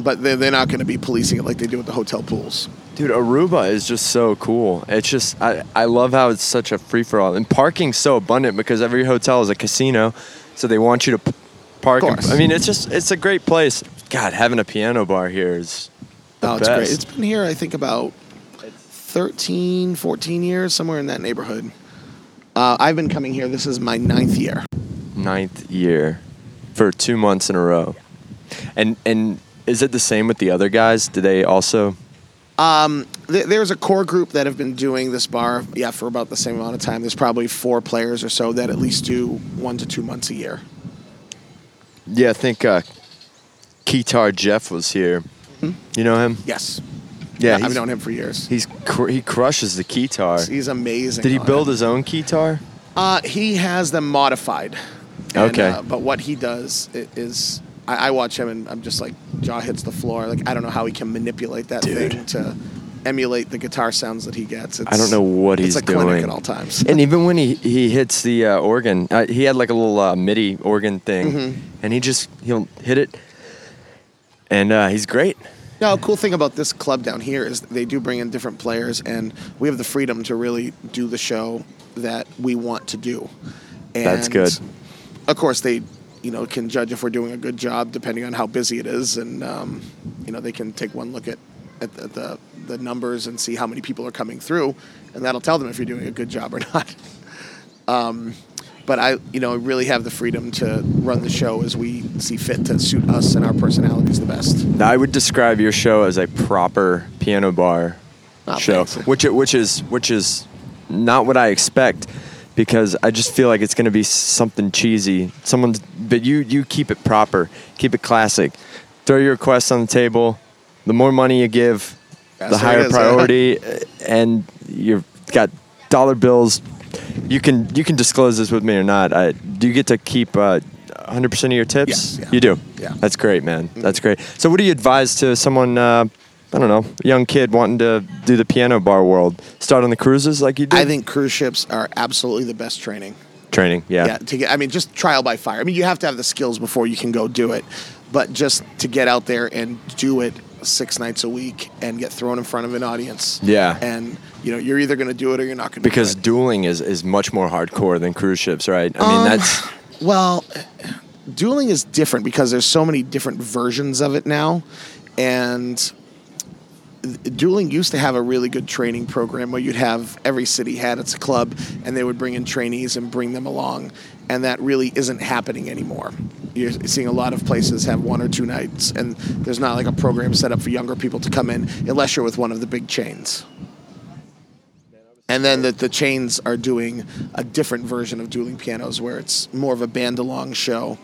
but they're, they're not going to be policing it like they do with the hotel pools. Dude, Aruba is just so cool. It's just I, I love how it's such a free for all and parking's so abundant because every hotel is a casino, so they want you to p- park. Of and- course. I mean, it's just it's a great place. God, having a piano bar here is the oh, it's best. great. It's been here, I think, about 13, 14 years, somewhere in that neighborhood. Uh, I've been coming here. This is my ninth year. ninth year for two months in a row. And and is it the same with the other guys? Do they also? Th- There's a core group that have been doing this bar, yeah, for about the same amount of time. There's probably four players or so that at least do one to two months a year. Yeah, I think uh, Keytar Jeff was here. You know him? Yes. Yeah, I've known him for years. he's cr- he crushes the keytar. He's amazing. Did he on build it. his own keytar? Uh, he has them modified. And, Okay. uh, but what he does i- is, I, I watch him and I'm just like, jaw hits the floor. Like, I don't know how he can manipulate that Dude. thing to emulate the guitar sounds that he gets. It's, I don't know what he's it's he's a clinic at all times. *laughs* and even when he, he hits the uh, organ, uh, he had like a little uh, MIDI organ thing, Mm-hmm. and he just he'll hit it, and uh, he's great. No, cool thing about this club down here is they do bring in different players, and we have the freedom to really do the show that we want to do. And That's good. Of course, they, you know, can judge if we're doing a good job depending on how busy it is, and um, you know, they can take one look at at the, the the numbers and see how many people are coming through, and that'll tell them if you're doing a good job or *laughs* not. Um, but I, you know, really have the freedom to run the show as we see fit to suit us and our personalities the best. I would describe your show as a proper piano bar Oh, show, thanks. which which is which is not what I expect because I just feel like it's going to be something cheesy. Someone's, but you you keep it proper, keep it classic. Throw your requests on the table. The more money you give, the higher is. priority, and you've got dollar bills. You can you can disclose this with me or not. I, do you get to keep uh, 100% of your tips? Yes, yeah. You do. Yeah. That's great, man. That's great. So, what do you advise to someone? Uh, I don't know, young kid wanting to do the piano bar world. Start on the cruises like you did. I think cruise ships are absolutely the best training. training. Yeah. Yeah, to get. I mean, just trial by fire. I mean, you have to have the skills before you can go do it, but just to get out there and do it six nights a week and get thrown in front of an audience. Yeah. And you know, you're either going to do it or you're not going to. Because do it. dueling is, is much more hardcore than cruise ships, right? I mean, Um, that's well, dueling is different because there's so many different versions of it now, and dueling used to have a really good training program where you'd have every city had its club and they would bring in trainees and bring them along and that really isn't happening anymore you're seeing a lot of places have one or two nights and there's not like a program set up for younger people to come in unless you're with one of the big chains and then the, the chains are doing a different version of dueling pianos where it's more of a band along show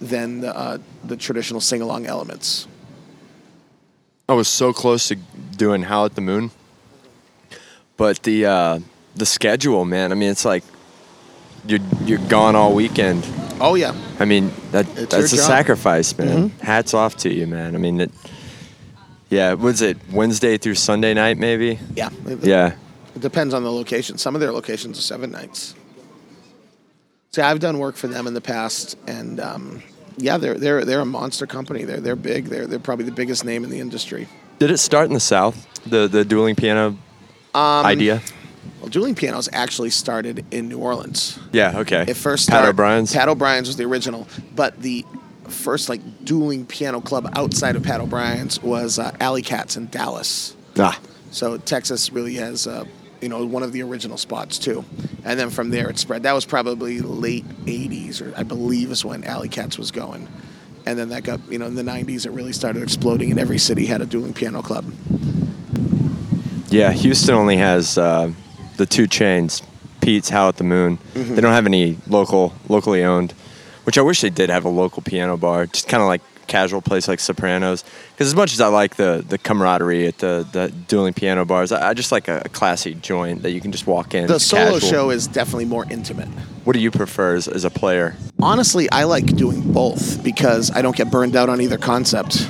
than the, uh, the traditional sing along elements I was so close to doing Howl at the Moon, but the uh, the schedule, man. I mean, it's like you're you're gone all weekend. oh yeah I mean, that It's that's a job. sacrifice, man. Hats off to you, man. I mean, it, yeah. Was it Wednesday through Sunday night, maybe? yeah It- Yeah. It depends on the location. Some of their locations are seven nights. See, I've done work for them in the past, and um, yeah, they're they're they're a monster company. They're they're big. They're they're probably the biggest name in the industry. Did it start in the South? The the dueling piano Um, idea? Well, dueling pianos actually started in New Orleans. Yeah. Okay. It first Pat O'Brien's. Pat O'Brien's was the original, but the first like dueling piano club outside of Pat O'Brien's was uh, Alley Cats in Dallas. ah. So Texas really has, uh, you know, one of the original spots too. And then from there it spread. That was probably late '80s, or I believe is when Alley Cats was going. And then that got, you know, in the '90s it really started exploding, and every city had a dueling piano club. Yeah, Houston only has uh, the two chains, Pete's, Howl at the Moon. Mm-hmm. They don't have any local, locally owned, which I wish they did have a local piano bar, just kind of like casual place like Sopranos. Because as much as I like the the camaraderie at the, the dueling piano bars, I, I just like a, classy joint that you can just walk in. The solo casual. show is definitely more intimate. What do you prefer as, as a player? Honestly, I like doing both because I don't get burned out on either concept.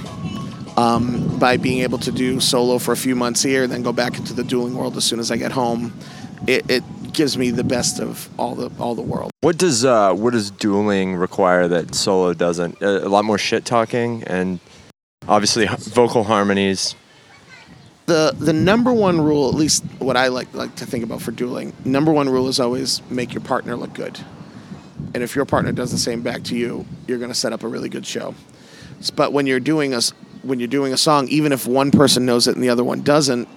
Um, by being able to do solo for a few months here, and then go back into the dueling world as soon as I get home, it, it gives me the best of all the all the world. What does uh, what does dueling require that solo doesn't? A, a lot more shit talking and obviously vocal harmonies. the the number one rule, at least what I like like to think about for dueling, number one rule is always make your partner look good. And if your partner does the same back to you, you're going to set up a really good show. But when you're doing a when you're doing a song, even if one person knows it and the other one doesn't,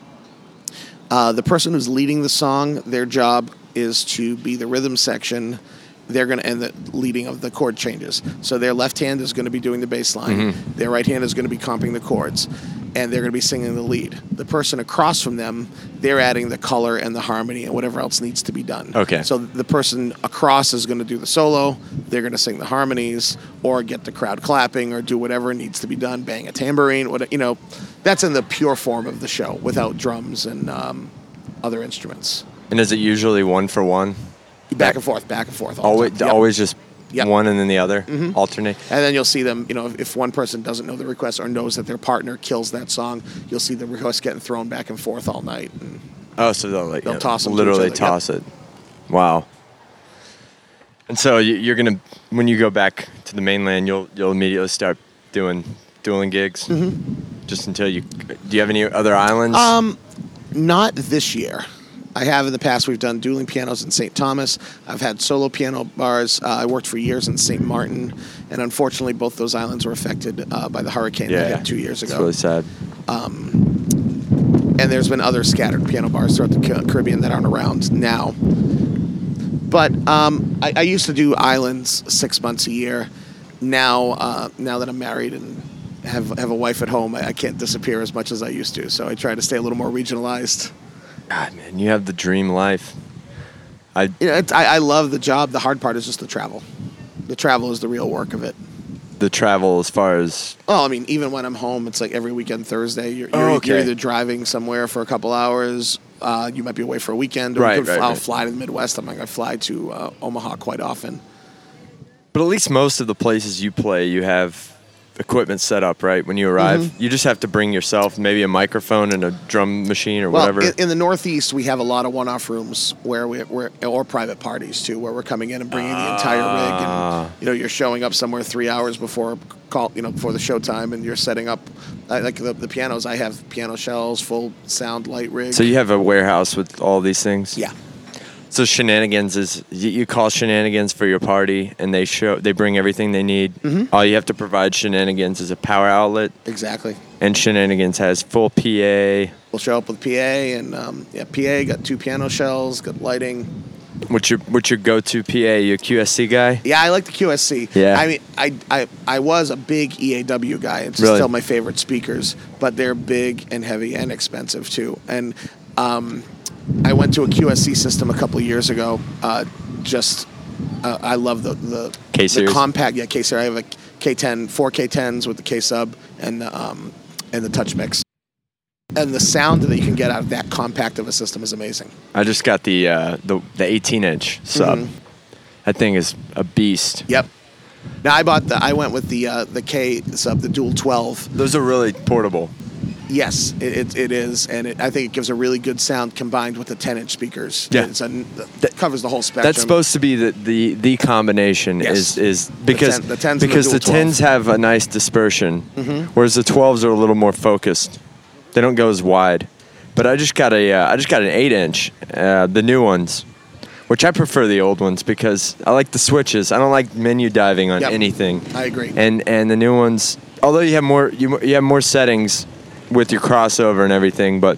uh, the person who's leading the song, their job is to be the rhythm section. They're going to end the leading of the chord changes. So their left hand is going to be doing the bass line. Their right hand is going to be comping the chords, and they're going to be singing the lead. The person across from them, they're adding the color and the harmony and whatever else needs to be done. Okay. So the person across is going to do the solo. They're going to sing the harmonies, or get the crowd clapping, or do whatever needs to be done. Bang a tambourine. What you know, that's in the pure form of the show without drums and um, other instruments. And is it usually one for one? Back and forth, back and forth. Always. Yep. always just Yep. one and then the other, alternate. And then you'll see them, you know, if, if one person doesn't know the request or knows that their partner kills that song, you'll see the request getting thrown back and forth all night. And Oh, so they'll like They'll yeah, toss 'em to each literally yep. toss it. Wow. And so you- you're gonna when you go back to the mainland, you'll you'll immediately start doing dueling gigs. Mm-hmm. Just until you. Do you have any other islands? Um, not this year. I have in the past. We've done dueling pianos in St. Thomas. I've had solo piano bars. Uh, I worked for years in St. Martin, and unfortunately, both those islands were affected uh, by the hurricane that yeah, hit two years ago. It's really sad. and there's been other scattered piano bars throughout the Caribbean that aren't around now. But um, I, I used to do islands six months a year. Now, uh, now that I'm married and have have a wife at home, I, I can't disappear as much as I used to. So I try to stay a little more regionalized. God, man, you have the dream life. I You know, it's, I, I love the job. The hard part is just the travel. The travel is the real work of it. the travel as far as Well, I mean, even when I'm home, it's like every weekend Thursday. You're, Oh, you're, okay. you're either driving somewhere for a couple hours. Uh, you might be away for a weekend. Or Right, right, I'll right. fly to the Midwest. I'm like, I fly to uh, Omaha quite often. But at least most of the places you play, you have equipment set up, right? When you arrive, Mm-hmm. you just have to bring yourself, maybe a microphone and a drum machine or Well, whatever. in, in the Northeast, we have a lot of one-off rooms where we, we're or private parties too, where we're coming in and bringing the entire rig, Ah. and you know, you're showing up somewhere three hours before call, you know, before the show time, and you're setting up. Like the, the pianos. I have piano shells, full sound light rig. so you have a warehouse with all these things. yeah. So shenanigans is you, you call shenanigans for your party, and they show they bring everything they need. Mm-hmm. All you have to provide shenanigans is a power outlet, Exactly. and shenanigans has full PA, we'll show up with PA and um, yeah, PA got two piano shells, got lighting. What's your what's your go-to PA? You a QSC guy? Yeah, I like the QSC. Yeah. I mean, I, I, I was a big EAW guy. It's Really? still my favorite speakers, but they're big and heavy and expensive too. And um, I went to a QSC system a couple of years ago. Uh, just, uh, I love the the, K the compact. Yeah, K series. I have a K10, four K10s with the K sub and the, um, and the touch mix. And the sound that you can get out of that compact of a system is amazing. I just got the uh, the the 18 inch sub. Mhm. That thing is a beast. Yep. Now I bought the. I went with the uh, the K sub, the dual 12. Those are really portable. Yes, it, it, is, and it, I think it gives a really good sound combined with the 10-inch speakers. Yeah. it's a, that covers the whole spectrum. That's supposed to be the the, the combination Yes. is is because 10 the 10s and the because the, 12. 10s have a nice dispersion, Mhm. whereas the 12s are a little more focused. They don't go as wide. But I just got a uh, I just got an 8 inch, uh, the new ones, which I prefer the old ones because I like the switches. I don't like menu diving on Yep. anything. I agree. And and the new ones, although you have more you you have more settings with your crossover and everything, but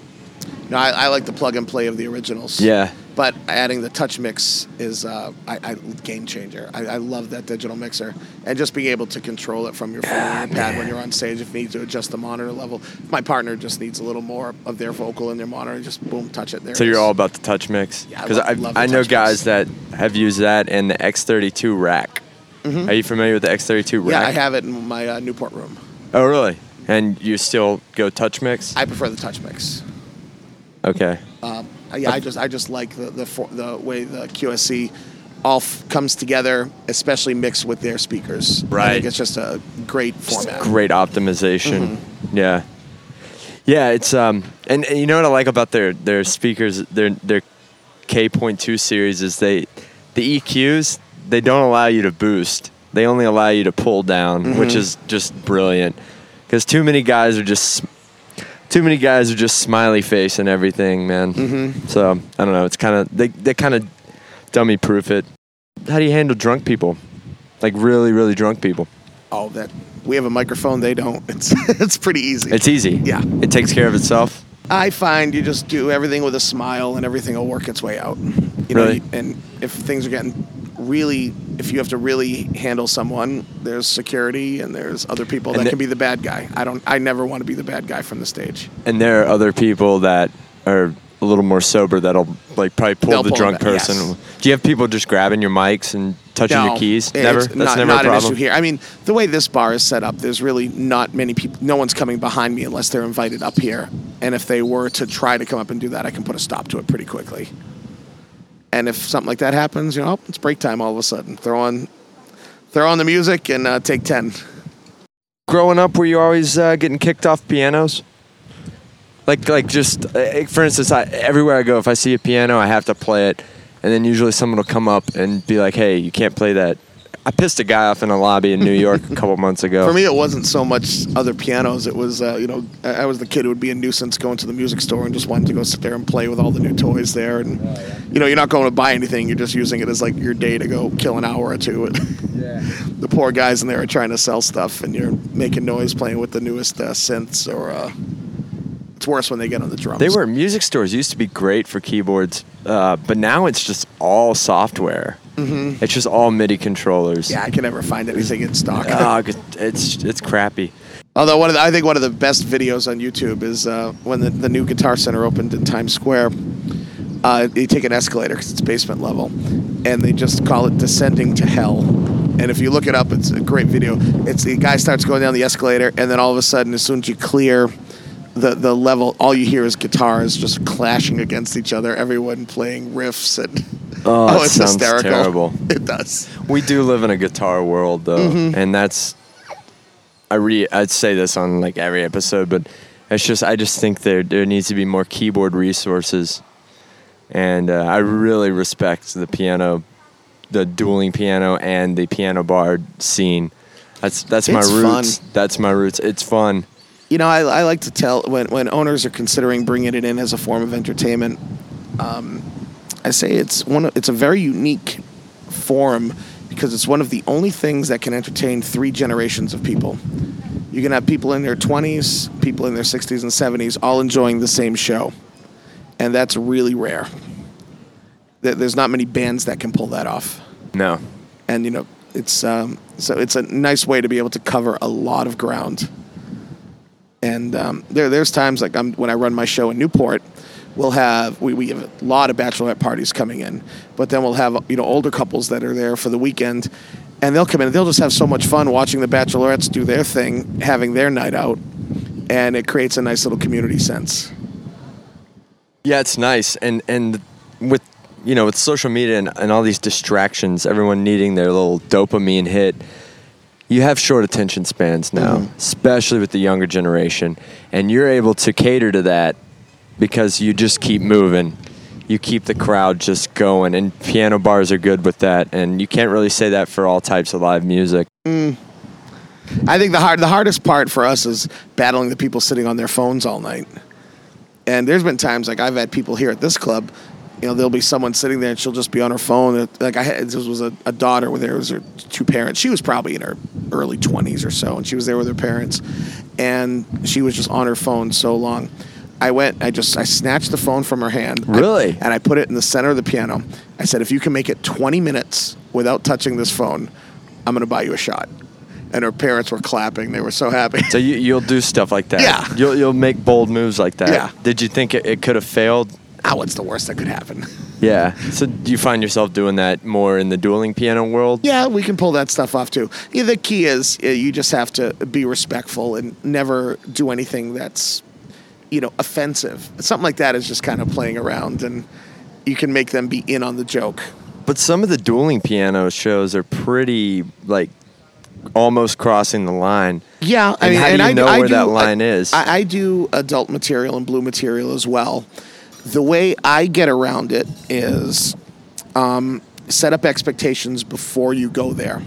No, I, I like the plug and play of the originals. yeah. But adding the touch mix is uh, I, I, game changer. I, I love that digital mixer, and just being able to control it from your phone or your pad when you're on stage. If you need to adjust the monitor level, my partner just needs a little more of their vocal in their monitor. Just boom, touch it there. So you're all about the touch mix? Yeah, I Because love- I, love I know guys mix. that have used that and the X32 rack. Mhm. Are you familiar with the X32 rack? Yeah, I have it in my uh, Newport room. Oh, really? And you still go touch mix? I prefer the touch mix. okay. Um, yeah, I just I just like the the, for, the way the QSC all f- comes together, especially mixed with their speakers. I Right. think it's just a great Just format. great optimization. Mm-hmm. Yeah. Yeah, it's um and, and you know what I like about their their speakers their their K.2 series is they the EQs they don't allow you to boost. They only allow you to pull down, which Mhm. is just brilliant. Cuz too many guys are just too many guys are just smiley face and everything, man. Mhm. So, I don't know, it's kind of they they kind of dummy proof it. How do you handle drunk people? Like really really drunk people? Oh, that we have a microphone. They don't. *laughs* It's it's pretty easy. It's easy. Yeah. It takes care of itself. I find you just do everything with a smile, and everything will work its way out. You Really? Know, and if things are getting really, if you have to really handle someone, there's security and there's other people And that the- can be the bad guy. I don't. I never want to be the bad guy from the stage. And there are other people that are a little more sober that'll like probably pull They'll the pull drunk person. yes. Do you have people just grabbing your mics and touching your keys? Never. That's not, never not a an issue here. I mean, the way this bar is set up, there's really not many people. No one's coming behind me unless they're invited up here. And if they were to try to come up and do that, I can put a stop to it pretty quickly. And if something like that happens, you know, it's break time all of a sudden. Throw on, throw on the music and uh, take ten. Growing up, were you always uh, getting kicked off pianos? Like, like just uh, for instance, I, everywhere I go, if I see a piano, I have to play it, and then usually someone will come up and be like, "Hey, you can't play that." I pissed a guy off in a lobby in New York a *laughs* couple months ago. For me, it wasn't so much other pianos. It was, uh, you know, I I was the kid who would be a nuisance going to the music store and just wanted to go sit there and play with all the new toys there. And, you know, you're not going to buy anything. You're just using it as like your day to go kill an hour or two. *laughs* And the poor guys in there are trying to sell stuff, and you're making noise playing with the newest uh, synths. Or uh, it's worse when they get on the drums. They were music stores used to be great for keyboards, uh, but now it's just all software. Mhm. It's just all MIDI controllers. Yeah, I can never find anything in stock. Ah, *laughs* it's it's crappy. Although one of the, I think one of the best videos on YouTube is uh, when the, the new Guitar Center opened in Times Square. Uh, they take an escalator because it's basement level, and they just call it "Descending to Hell." And if you look it up, it's a great video. It's the guy starts going down the escalator, and then all of a sudden, as soon as you clear the the level, all you hear is guitars just clashing against each other. Everyone playing riffs and Oh, it it's sounds hysterical. terrible. *laughs* It does. We do live in a guitar world, though, Mhm. and that's I re I'd say this on like every episode, but it's just I just think there there needs to be more keyboard resources, and uh, I really respect the piano, the dueling piano and the piano bar scene. That's that's my roots. fun. That's my roots. It's fun. You know, I, I like to tell when, when owners are considering bringing it in as a form of entertainment. Um, I say it's one. Of, it's a very unique form because it's one of the only things that can entertain three generations of people. you can have people in their 20s, people in their 60s and 70s, all enjoying the same show, and that's really rare. There's not many bands that can pull that off, No. and you know, it's um, so it's a nice way to be able to cover a lot of ground. And um, there, there's times like I'm, when I run my show in Newport, we'll have we, we have a lot of bachelorette parties coming in, but then we'll have you know older couples that are there for the weekend, and they'll come in and they'll just have so much fun watching the bachelorettes do their thing, having their night out, and it creates a nice little community sense. Yeah, it's nice, and and with you know with social media and, and all these distractions, everyone needing their little dopamine hit. You have short attention spans now, Mhm. especially with the younger generation, and you're able to cater to that because you just keep moving. You keep the crowd just going, and piano bars are good with that. And you can't really say that for all types of live music. Mm. I think the hard the hardest part for us is battling the people sitting on their phones all night. And there's been times like I've had people here at this club, you know, there'll be someone sitting there and she'll just be on her phone. Like I had this was a, a daughter with there was her two parents. She was probably in her early 20s or so, and she was there with her parents, and she was just on her phone so long. I went, I just, I snatched the phone from her hand. I- Really? and I put it in the center of the piano. I said, if you can make it 20 minutes without touching this phone, I'm going to buy you a shot. And her parents were clapping. They were so happy. So you, you'll do stuff like that. Yeah. You'll you'll make bold moves like that. Yeah. Did you think it, it could have failed? Oh, what's the worst that could happen? Yeah. So do you find yourself doing that more in the dueling piano world? Yeah, we can pull that stuff off too. Yeah, the key is uh, you just have to be respectful and never do anything that's, you know, offensive. Something like that is just kind of playing around, and you can make them be in on the joke. But some of the dueling piano shows are pretty like almost crossing the line. Yeah, I And mean, how do you I, know I where do, that line I, is? I, I do adult material and blue material as well. The way I get around it is um, set up expectations before you go there.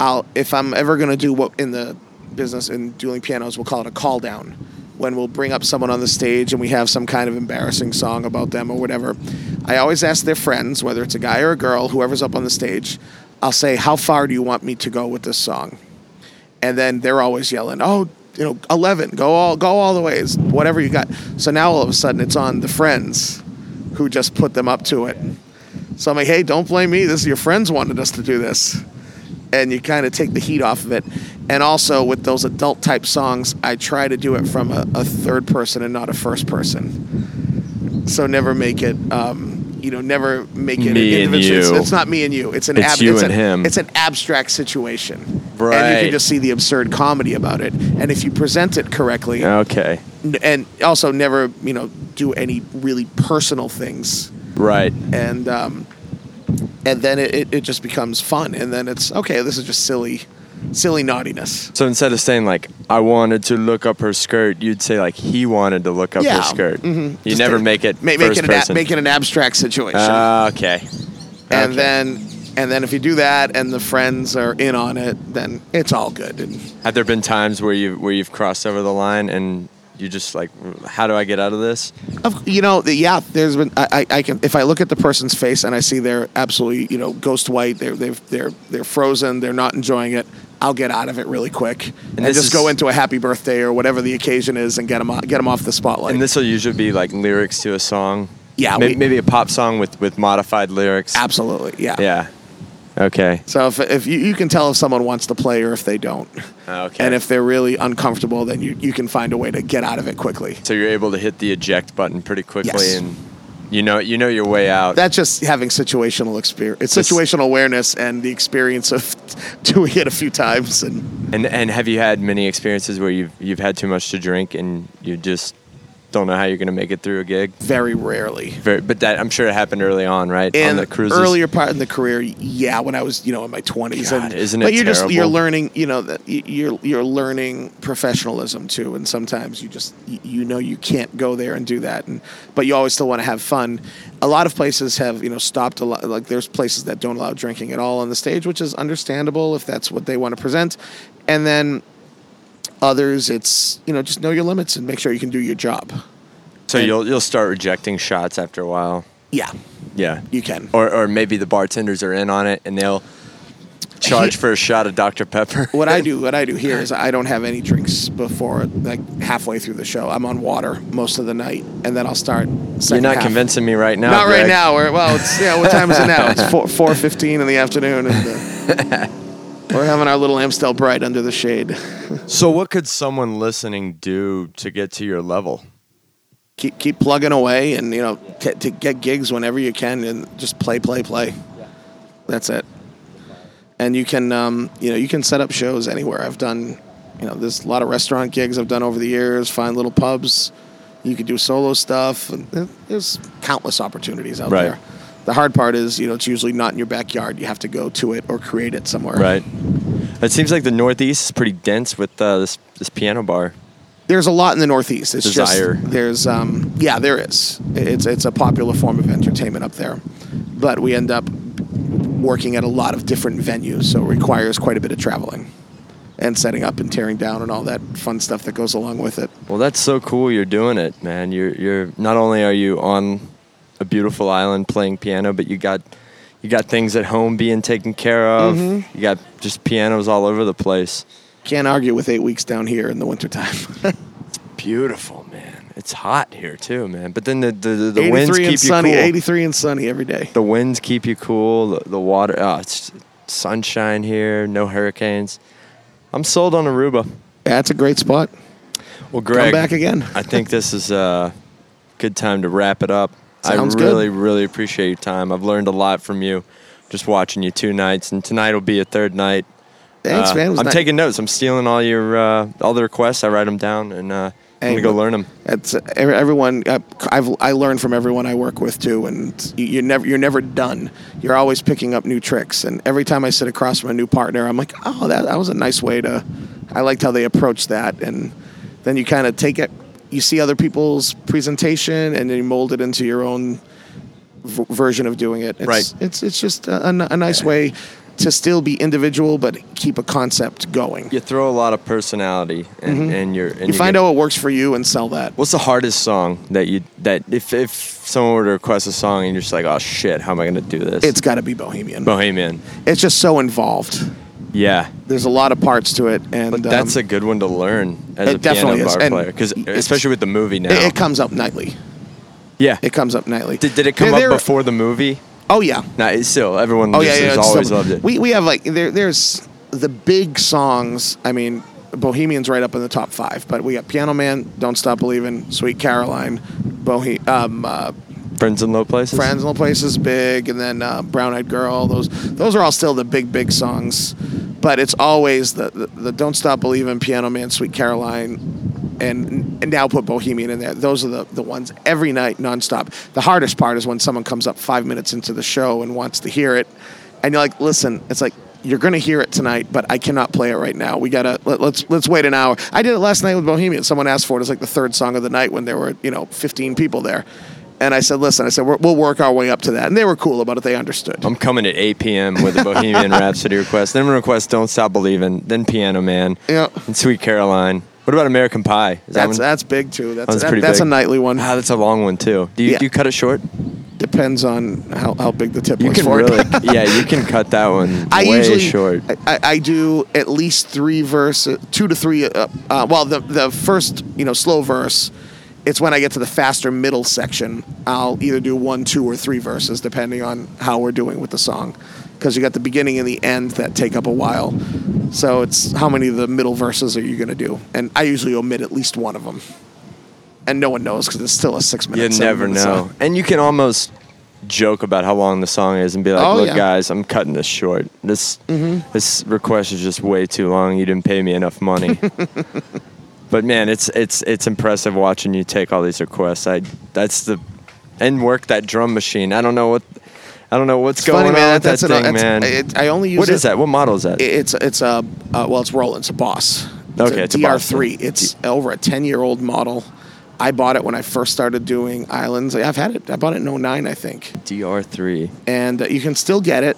I'll if I'm ever going to do what in the business in dueling pianos we'll call it a call down when we'll bring up someone on the stage and we have some kind of embarrassing song about them or whatever. I always ask their friends, whether it's a guy or a girl, whoever's up on the stage, I'll say, "How far do you want me to go with this song?" and then they're always yelling, "Oh, you know, 11, go all go all the ways, whatever you got." So now all of a sudden it's on the friends who just put them up to it. So I'm like, "Hey, don't blame me. This is your friends wanted us to do this." And you kind of take the heat off of it. And also with those adult type songs, I try to do it from a, a third person and not a first person. So never make it um, you know, never make it Me an and individual. It's, you. it's not me and you. It's an It's you it's and a- him. It's an abstract situation. Right. And you can just see the absurd comedy about it. And if you present it correctly, Okay. and also never, you know, do any really personal things, Right. and um, and then it, it, it just becomes fun. And then it's okay. This is just silly, silly naughtiness. So instead of saying like I wanted to look up her skirt, you'd say like he wanted to look up Yeah. her skirt. Mhm. You Just never to- make it Make, make it an, make it an abstract situation. Ah, okay. and okay. then and then if you do that and the friends are in on it, then it's all good. And Have there been times where you where you've crossed over the line and you just like, how do I get out of this? You know, yeah. There's been I, I, can if I look at the person's face and I see they're absolutely you know ghost white. They're they've, they're they're frozen. They're not enjoying it. I'll get out of it really quick and, this just is- go into a happy birthday or whatever the occasion is and get them get them off the spotlight. And this will usually be like lyrics to a song. Yeah, Maybe, we- maybe a pop song with with modified lyrics. absolutely, yeah. Yeah. Okay. So if, if you, you can tell if someone wants to play or if they don't, Okay. and if they're really uncomfortable, then you, you can find a way to get out of it quickly. so you're able to hit the eject button pretty quickly Yes. and you know you know your way out. That's just having situational experience. It's situational awareness and the experience of *laughs* doing it a few times and and and have you had many experiences where you've you've had too much to drink and you just don't know how you're going to make it through a gig? very rarely. Very, but that I'm sure it happened early on, right? in on the cruises. earlier part in the career, yeah, when I was you know in my twenties, God, and isn't it but you're just you're learning, you know, that you're you're learning professionalism too, and sometimes you just you know you can't go there and do that, and but you always still want to have fun. A lot of places have you know stopped a lot, like there's places that don't allow drinking at all on the stage, which is understandable if that's what they want to present, and then others it's you know just know your limits and make sure you can do your job. so and- you'll you'll start rejecting shots after a while. Yeah, Yeah. you can. Or or maybe the bartenders are in on it and they'll charge for a shot of Dr Pepper. what I do, *laughs* what I do here is I don't have any drinks before like halfway through the show. I'm on water most of the night, and then I'll start. You're not half. convincing me right now. Not Greg. right now. Well, it's yeah. What time is it now? It's *laughs* four four fifteen in the afternoon, and uh, *laughs* we're having our little Amstel Bright under the shade. So, what could someone listening do to get to your level? keep keep plugging away, and you know, to get gigs whenever you can, and just play, play, play. That's it. And you can, um, you know, you can set up shows anywhere. I've done, you know, there's a lot of restaurant gigs I've done over the years. Find little pubs. You could do solo stuff. There's countless opportunities out Right. there. The hard part is, you know, it's usually not in your backyard. You have to go to it or create it somewhere. Right. It seems like the Northeast is pretty dense with uh, this this piano bar. There's a lot in the Northeast. It's Desire. just there's um yeah there is. It's it's a popular form of entertainment up there, but we end up working at a lot of different venues, so it requires quite a bit of traveling, and setting up and tearing down and all that fun stuff that goes along with it. Well, that's so cool. You're doing it, man. You're you're not only are you on a beautiful island playing piano, but you got you got things at home being taken care of. Mm-hmm. You got just pianos all over the place. Can't argue with eight weeks down here in the wintertime. *laughs* Beautiful, man. It's hot here too, man. But then the the, the, the winds 83 keep and you sunny, cool. 83 and sunny every day. The winds keep you cool. The, the water, oh, it's sunshine here. No hurricanes. I'm sold on Aruba. It's a great spot. Well, Greg, Come back again. I think this is a good time to wrap it up. Sounds I good. really, really appreciate your time. I've learned a lot from you just watching you two nights, and tonight will be a third night. Thanks, Uh, man. I'm ni- taking notes. I'm stealing all your uh, all the requests. I write them down, and uh, I'm gonna go learn them. It's uh, everyone. Uh, I've I learn from everyone I work with too, and you, you're never you're never done. You're always picking up new tricks, and every time I sit across from a new partner, I'm like, oh, that that was a nice way to. I liked how they approached that, and then you kind of take it. You see other people's presentation, and then you mold it into your own v- version of doing it. It's, Right. It's it's just a, a, nice way to still be individual, but keep a concept going. You throw a lot of personality, and, and you're and Mm-hmm. You find out what works for you and sell that. What's the hardest song that you that if if someone were to request a song and you're just like, oh shit, how am I gonna do this? It's got to be Bohemian. Bohemian. it's just so involved. Yeah, There's a lot of parts to it, and but that's um, a good one to learn as it a definitely piano is. bar And player, because especially with the movie now. it, it comes up nightly. yeah. It comes up nightly. Did, did it come There- up before the movie? Oh yeah. No, still everyone Oh yeah. yeah always so- loved it. We we have like there there's the big songs. I mean, Bohemian's right up in the top five, but we got Piano Man, Don't Stop Believing, Sweet Caroline, Bohe- um, uh, Friends in low places. Friends in Low Places, big, and then uh, Brown Eyed Girl. Those those are all still the big big songs, but it's always the the, the Don't Stop Believing, Piano Man, Sweet Caroline, and and now put Bohemian in there. Those are the the ones every night nonstop. The hardest part is when someone comes up five minutes into the show and wants to hear it, and you're like, listen, it's like. You're gonna hear it tonight, but I cannot play it right now. We gotta let, let's let's wait an hour. I did it last night with Bohemian. Someone asked for it. It was like the third song of the night when there were you know 15 people there, and I said, listen, I said we'll work our way up to that, and they were cool about it. They understood. I'm coming at 8 p.m. with a Bohemian *laughs* Rhapsody request. Then request Don't Stop Believing. Then Piano Man. Yeah. And Sweet Caroline. What about American Pie? Is that That's one? that's big too. That's That's that- pretty that's big. a nightly one. Ah, that's a long one too. Do you, Yeah. do you cut it short? Depends on how, how big the tip You was can for really, it. *laughs* yeah, you can cut that one I way usually short. I, I do at least three verses, two to three. Uh, uh, well, the the first you know slow verse. It's when I get to the faster middle section. I'll either do one, two, or three verses depending on how we're doing with the song, because you got the beginning and the end that take up a while. So it's how many of the middle verses are you going to do? And I usually omit at least one of them, and no one knows because it's still a six-minute song. You never know. And you can almost joke about how long the song is and be like, Oh, "Look, yeah. guys, I'm cutting this short. This mm-hmm. this request is just way too long. You didn't pay me enough money." *laughs* but man, it's it's it's impressive watching you take all these requests. I that's the and work that drum machine. I don't know what I don't know what's It's going funny, on with that That's an- thing, that's- man. it- I only use what is that? What model is that? It's it's a uh, well, it's Roland. It's a Boss. It's Okay, a it's a DR3. yeah. It's over a ten year old model. I bought it when I first started doing islands. I've had it. I bought it in 09, I think, DR3. and uh, you can still get it.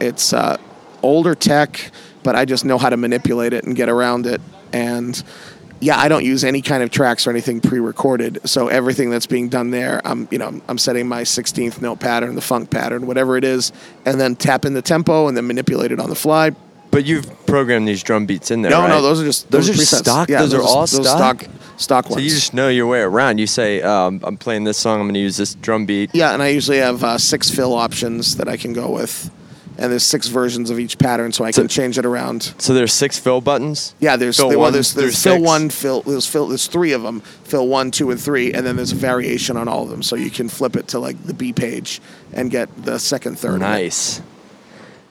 It's uh, older tech, but I just know how to manipulate it and get around it. And yeah, I don't use any kind of tracks or anything pre-recorded. So everything that's being done there, I'm you know I'm setting my 16th note pattern, the funk pattern, whatever it is, and then tap in the tempo and then manipulate it on the fly. But you've programmed these drum beats in there. No, right? no, those are just Those are presets. stock? Yeah, Those are all those stock? stock stock So you just know your way around. You say, um, "I'm playing this song. I'm going to use this drum beat." yeah, and I usually have uh, six fill options that I can go with, and there's six versions of each pattern, so I can change it around. So there's six fill buttons. Yeah, there's Fill well, one there's, through there's fill six? one, fill there's fill there's three of them, fill one, two, and three, and then there's a variation on all of them, so you can flip it to like the B page and get the second, third. Nice.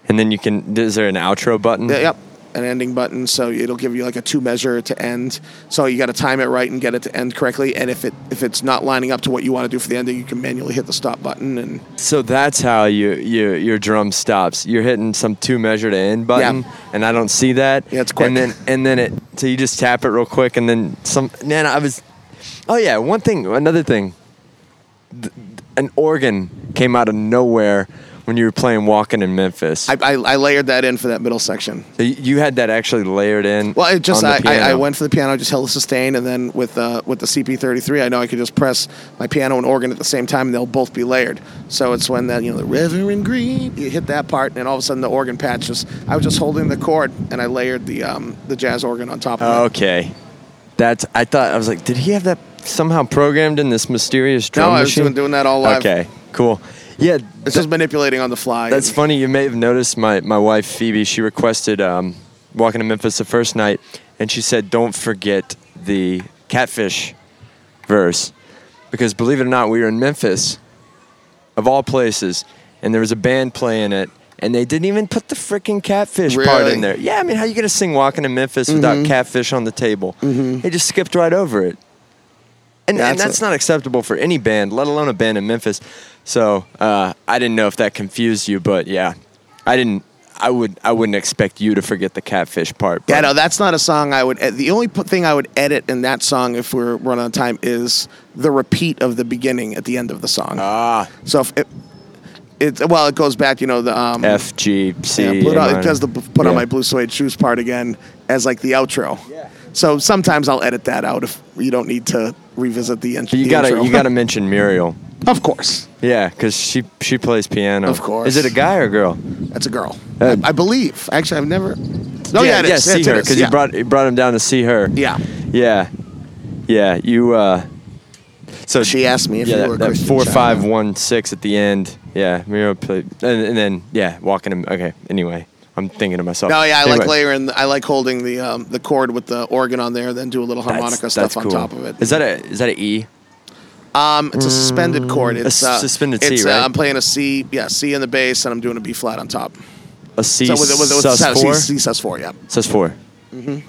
And then you can. Is there an outro button? Yeah, yep, an ending button, so it'll give you like a two measure to end. So you got to time it right and get it to end correctly. And if it if it's not lining up to what you want to do for the ending, you can manually hit the stop button. And So that's how you, you your drum stops. You're hitting some two measure to end button, Yeah. and I don't see that. Yeah, it's quick. And then and then it so you just tap it real quick, and then some. Man, I was. Oh yeah, one thing, another thing. Th- An organ came out of nowhere when you were playing "Walking in Memphis." I, I, I layered that in for that middle section. So you- had that actually layered in. Well, it just I, I, I went for the piano, just held the sustain, and then with uh, with the CP33, I know I could just press my piano and organ at the same time, and they'll both be layered. So it's when that you know the Reverend Green, you hit that part, and all of a sudden the organ patch just I was just holding the chord, and I layered the um, the jazz organ on top of it. Okay, that's. I thought I was like, did he have that somehow programmed in this mysterious drum No, I was machine? doing, doing that all live. Okay, cool. Yeah, It's just manipulating on the fly. That's funny. You may have noticed my, my wife Phoebe. She requested um, walking to Memphis the first night, and she said, "Don't forget the catfish verse," because believe it or not, we were in Memphis, of all places, and there was a band playing it, and they didn't even put the freaking catfish part Really? Mm-hmm. in there. Yeah, I mean, how you gonna sing "Walking to Memphis" without catfish on the table? They just skipped right over it. And, Yeah, and that's that's not acceptable for any band, let alone a band in Memphis. So uh, I didn't know if that confused you, but yeah, I didn't. I would. I wouldn't expect you to forget the catfish part. Yeah, no, that's not a song I would. The only thing I would edit in that song, if we're running out of time, is the repeat of the beginning at the end of the song. Ah, so if it, it, well, it goes back. You know, the um, F G C. yeah, put on, it does the put on my blue suede shoes part again as like the outro. Yeah. So sometimes I'll edit that out if you don't need to revisit the, in- But you the gotta. intro. You gotta *laughs* mention Muriel. of course, Yeah, because she she plays piano. Of course. Is it a guy or a girl? that's a girl. Uh, I, I believe. Actually, I've never. No, yeah, it is. see her because Yeah. you brought you brought him down to see her. Yeah. Yeah, yeah. You. uh So She asked me if yeah, you that, were a that four child. five one six at the end. Yeah, Muriel played, and, and then yeah, walking him. Okay. Anyway, I'm thinking to myself. No, yeah, I like layering. I like holding the um, the chord with the organ on there, then do a little harmonica that's stuff on cool. top of it. Is that a is that a E? Um, it's a suspended chord. It's Mm, suspended C, it's, right? Uh, I'm playing a C, yeah, C in the bass, and I'm doing a B flat on top. A C So with, with, with sus C, four. C sus four, yeah. Sus 4 Mm-hmm.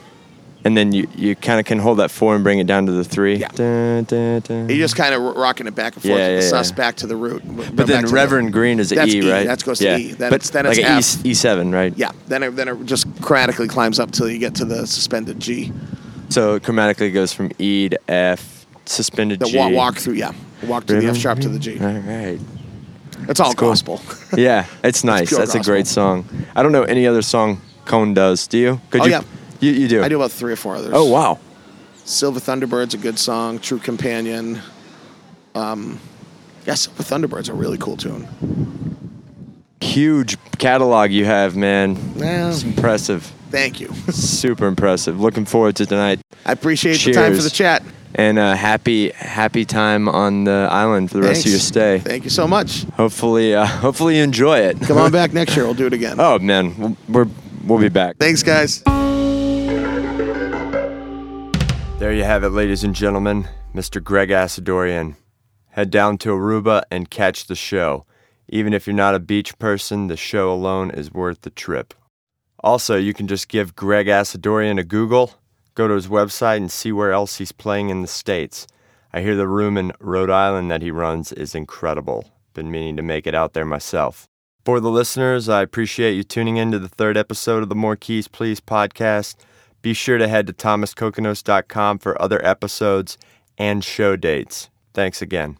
And then you, you kind of can hold that four and bring it down to the three. Yeah. Dun, dun, dun. You're just kind of rocking it back and forth. Yeah, with the yeah, sus back to the root. But then Reverend Green is an E, E, right? that goes to yeah. E. Then but it's- then like it's an F. E seven, right? Yeah, then it, then it just chromatically climbs up till you get to the suspended G. So it chromatically goes from E to F, suspended The G. wa- walk through, yeah, walk to the F sharp to the G. All right. It's all cool. gospel. Yeah, *laughs* it's nice. pure That's a great song. I don't know any other song Cohn does. Do you? Could Oh, you? yeah. You, you do. I do about three or four others. Oh wow. Silver Thunderbird's a good song. True Companion. Um, yeah, Silver Thunderbird's a really cool tune. Huge catalog you have, man. Yeah, It's impressive. thank you. *laughs* Super impressive. Looking forward to tonight. I appreciate the time for the chat. And uh, happy happy time on the island for the rest of your stay. Thank you so much. Hopefully, uh, *laughs* hopefully you enjoy it. Come on *laughs* back next year. We'll do it again. Oh man, we're we'll be back. Thanks, guys. There you have it, ladies and gentlemen. Mr. Greg Asadoorian. Head down to Aruba and catch the show. Even if you're not a beach person, the show alone is worth the trip. Also, you can just give Greg Asadoorian a Google, go to his website, and see where else he's playing in the States. I hear the room in Rhode Island that he runs is incredible. Been meaning to make it out there myself. For the listeners, I appreciate you tuning in to the third episode of the More Keys Please podcast. Be sure to head to thomaskokonos.com for other episodes and show dates. Thanks again.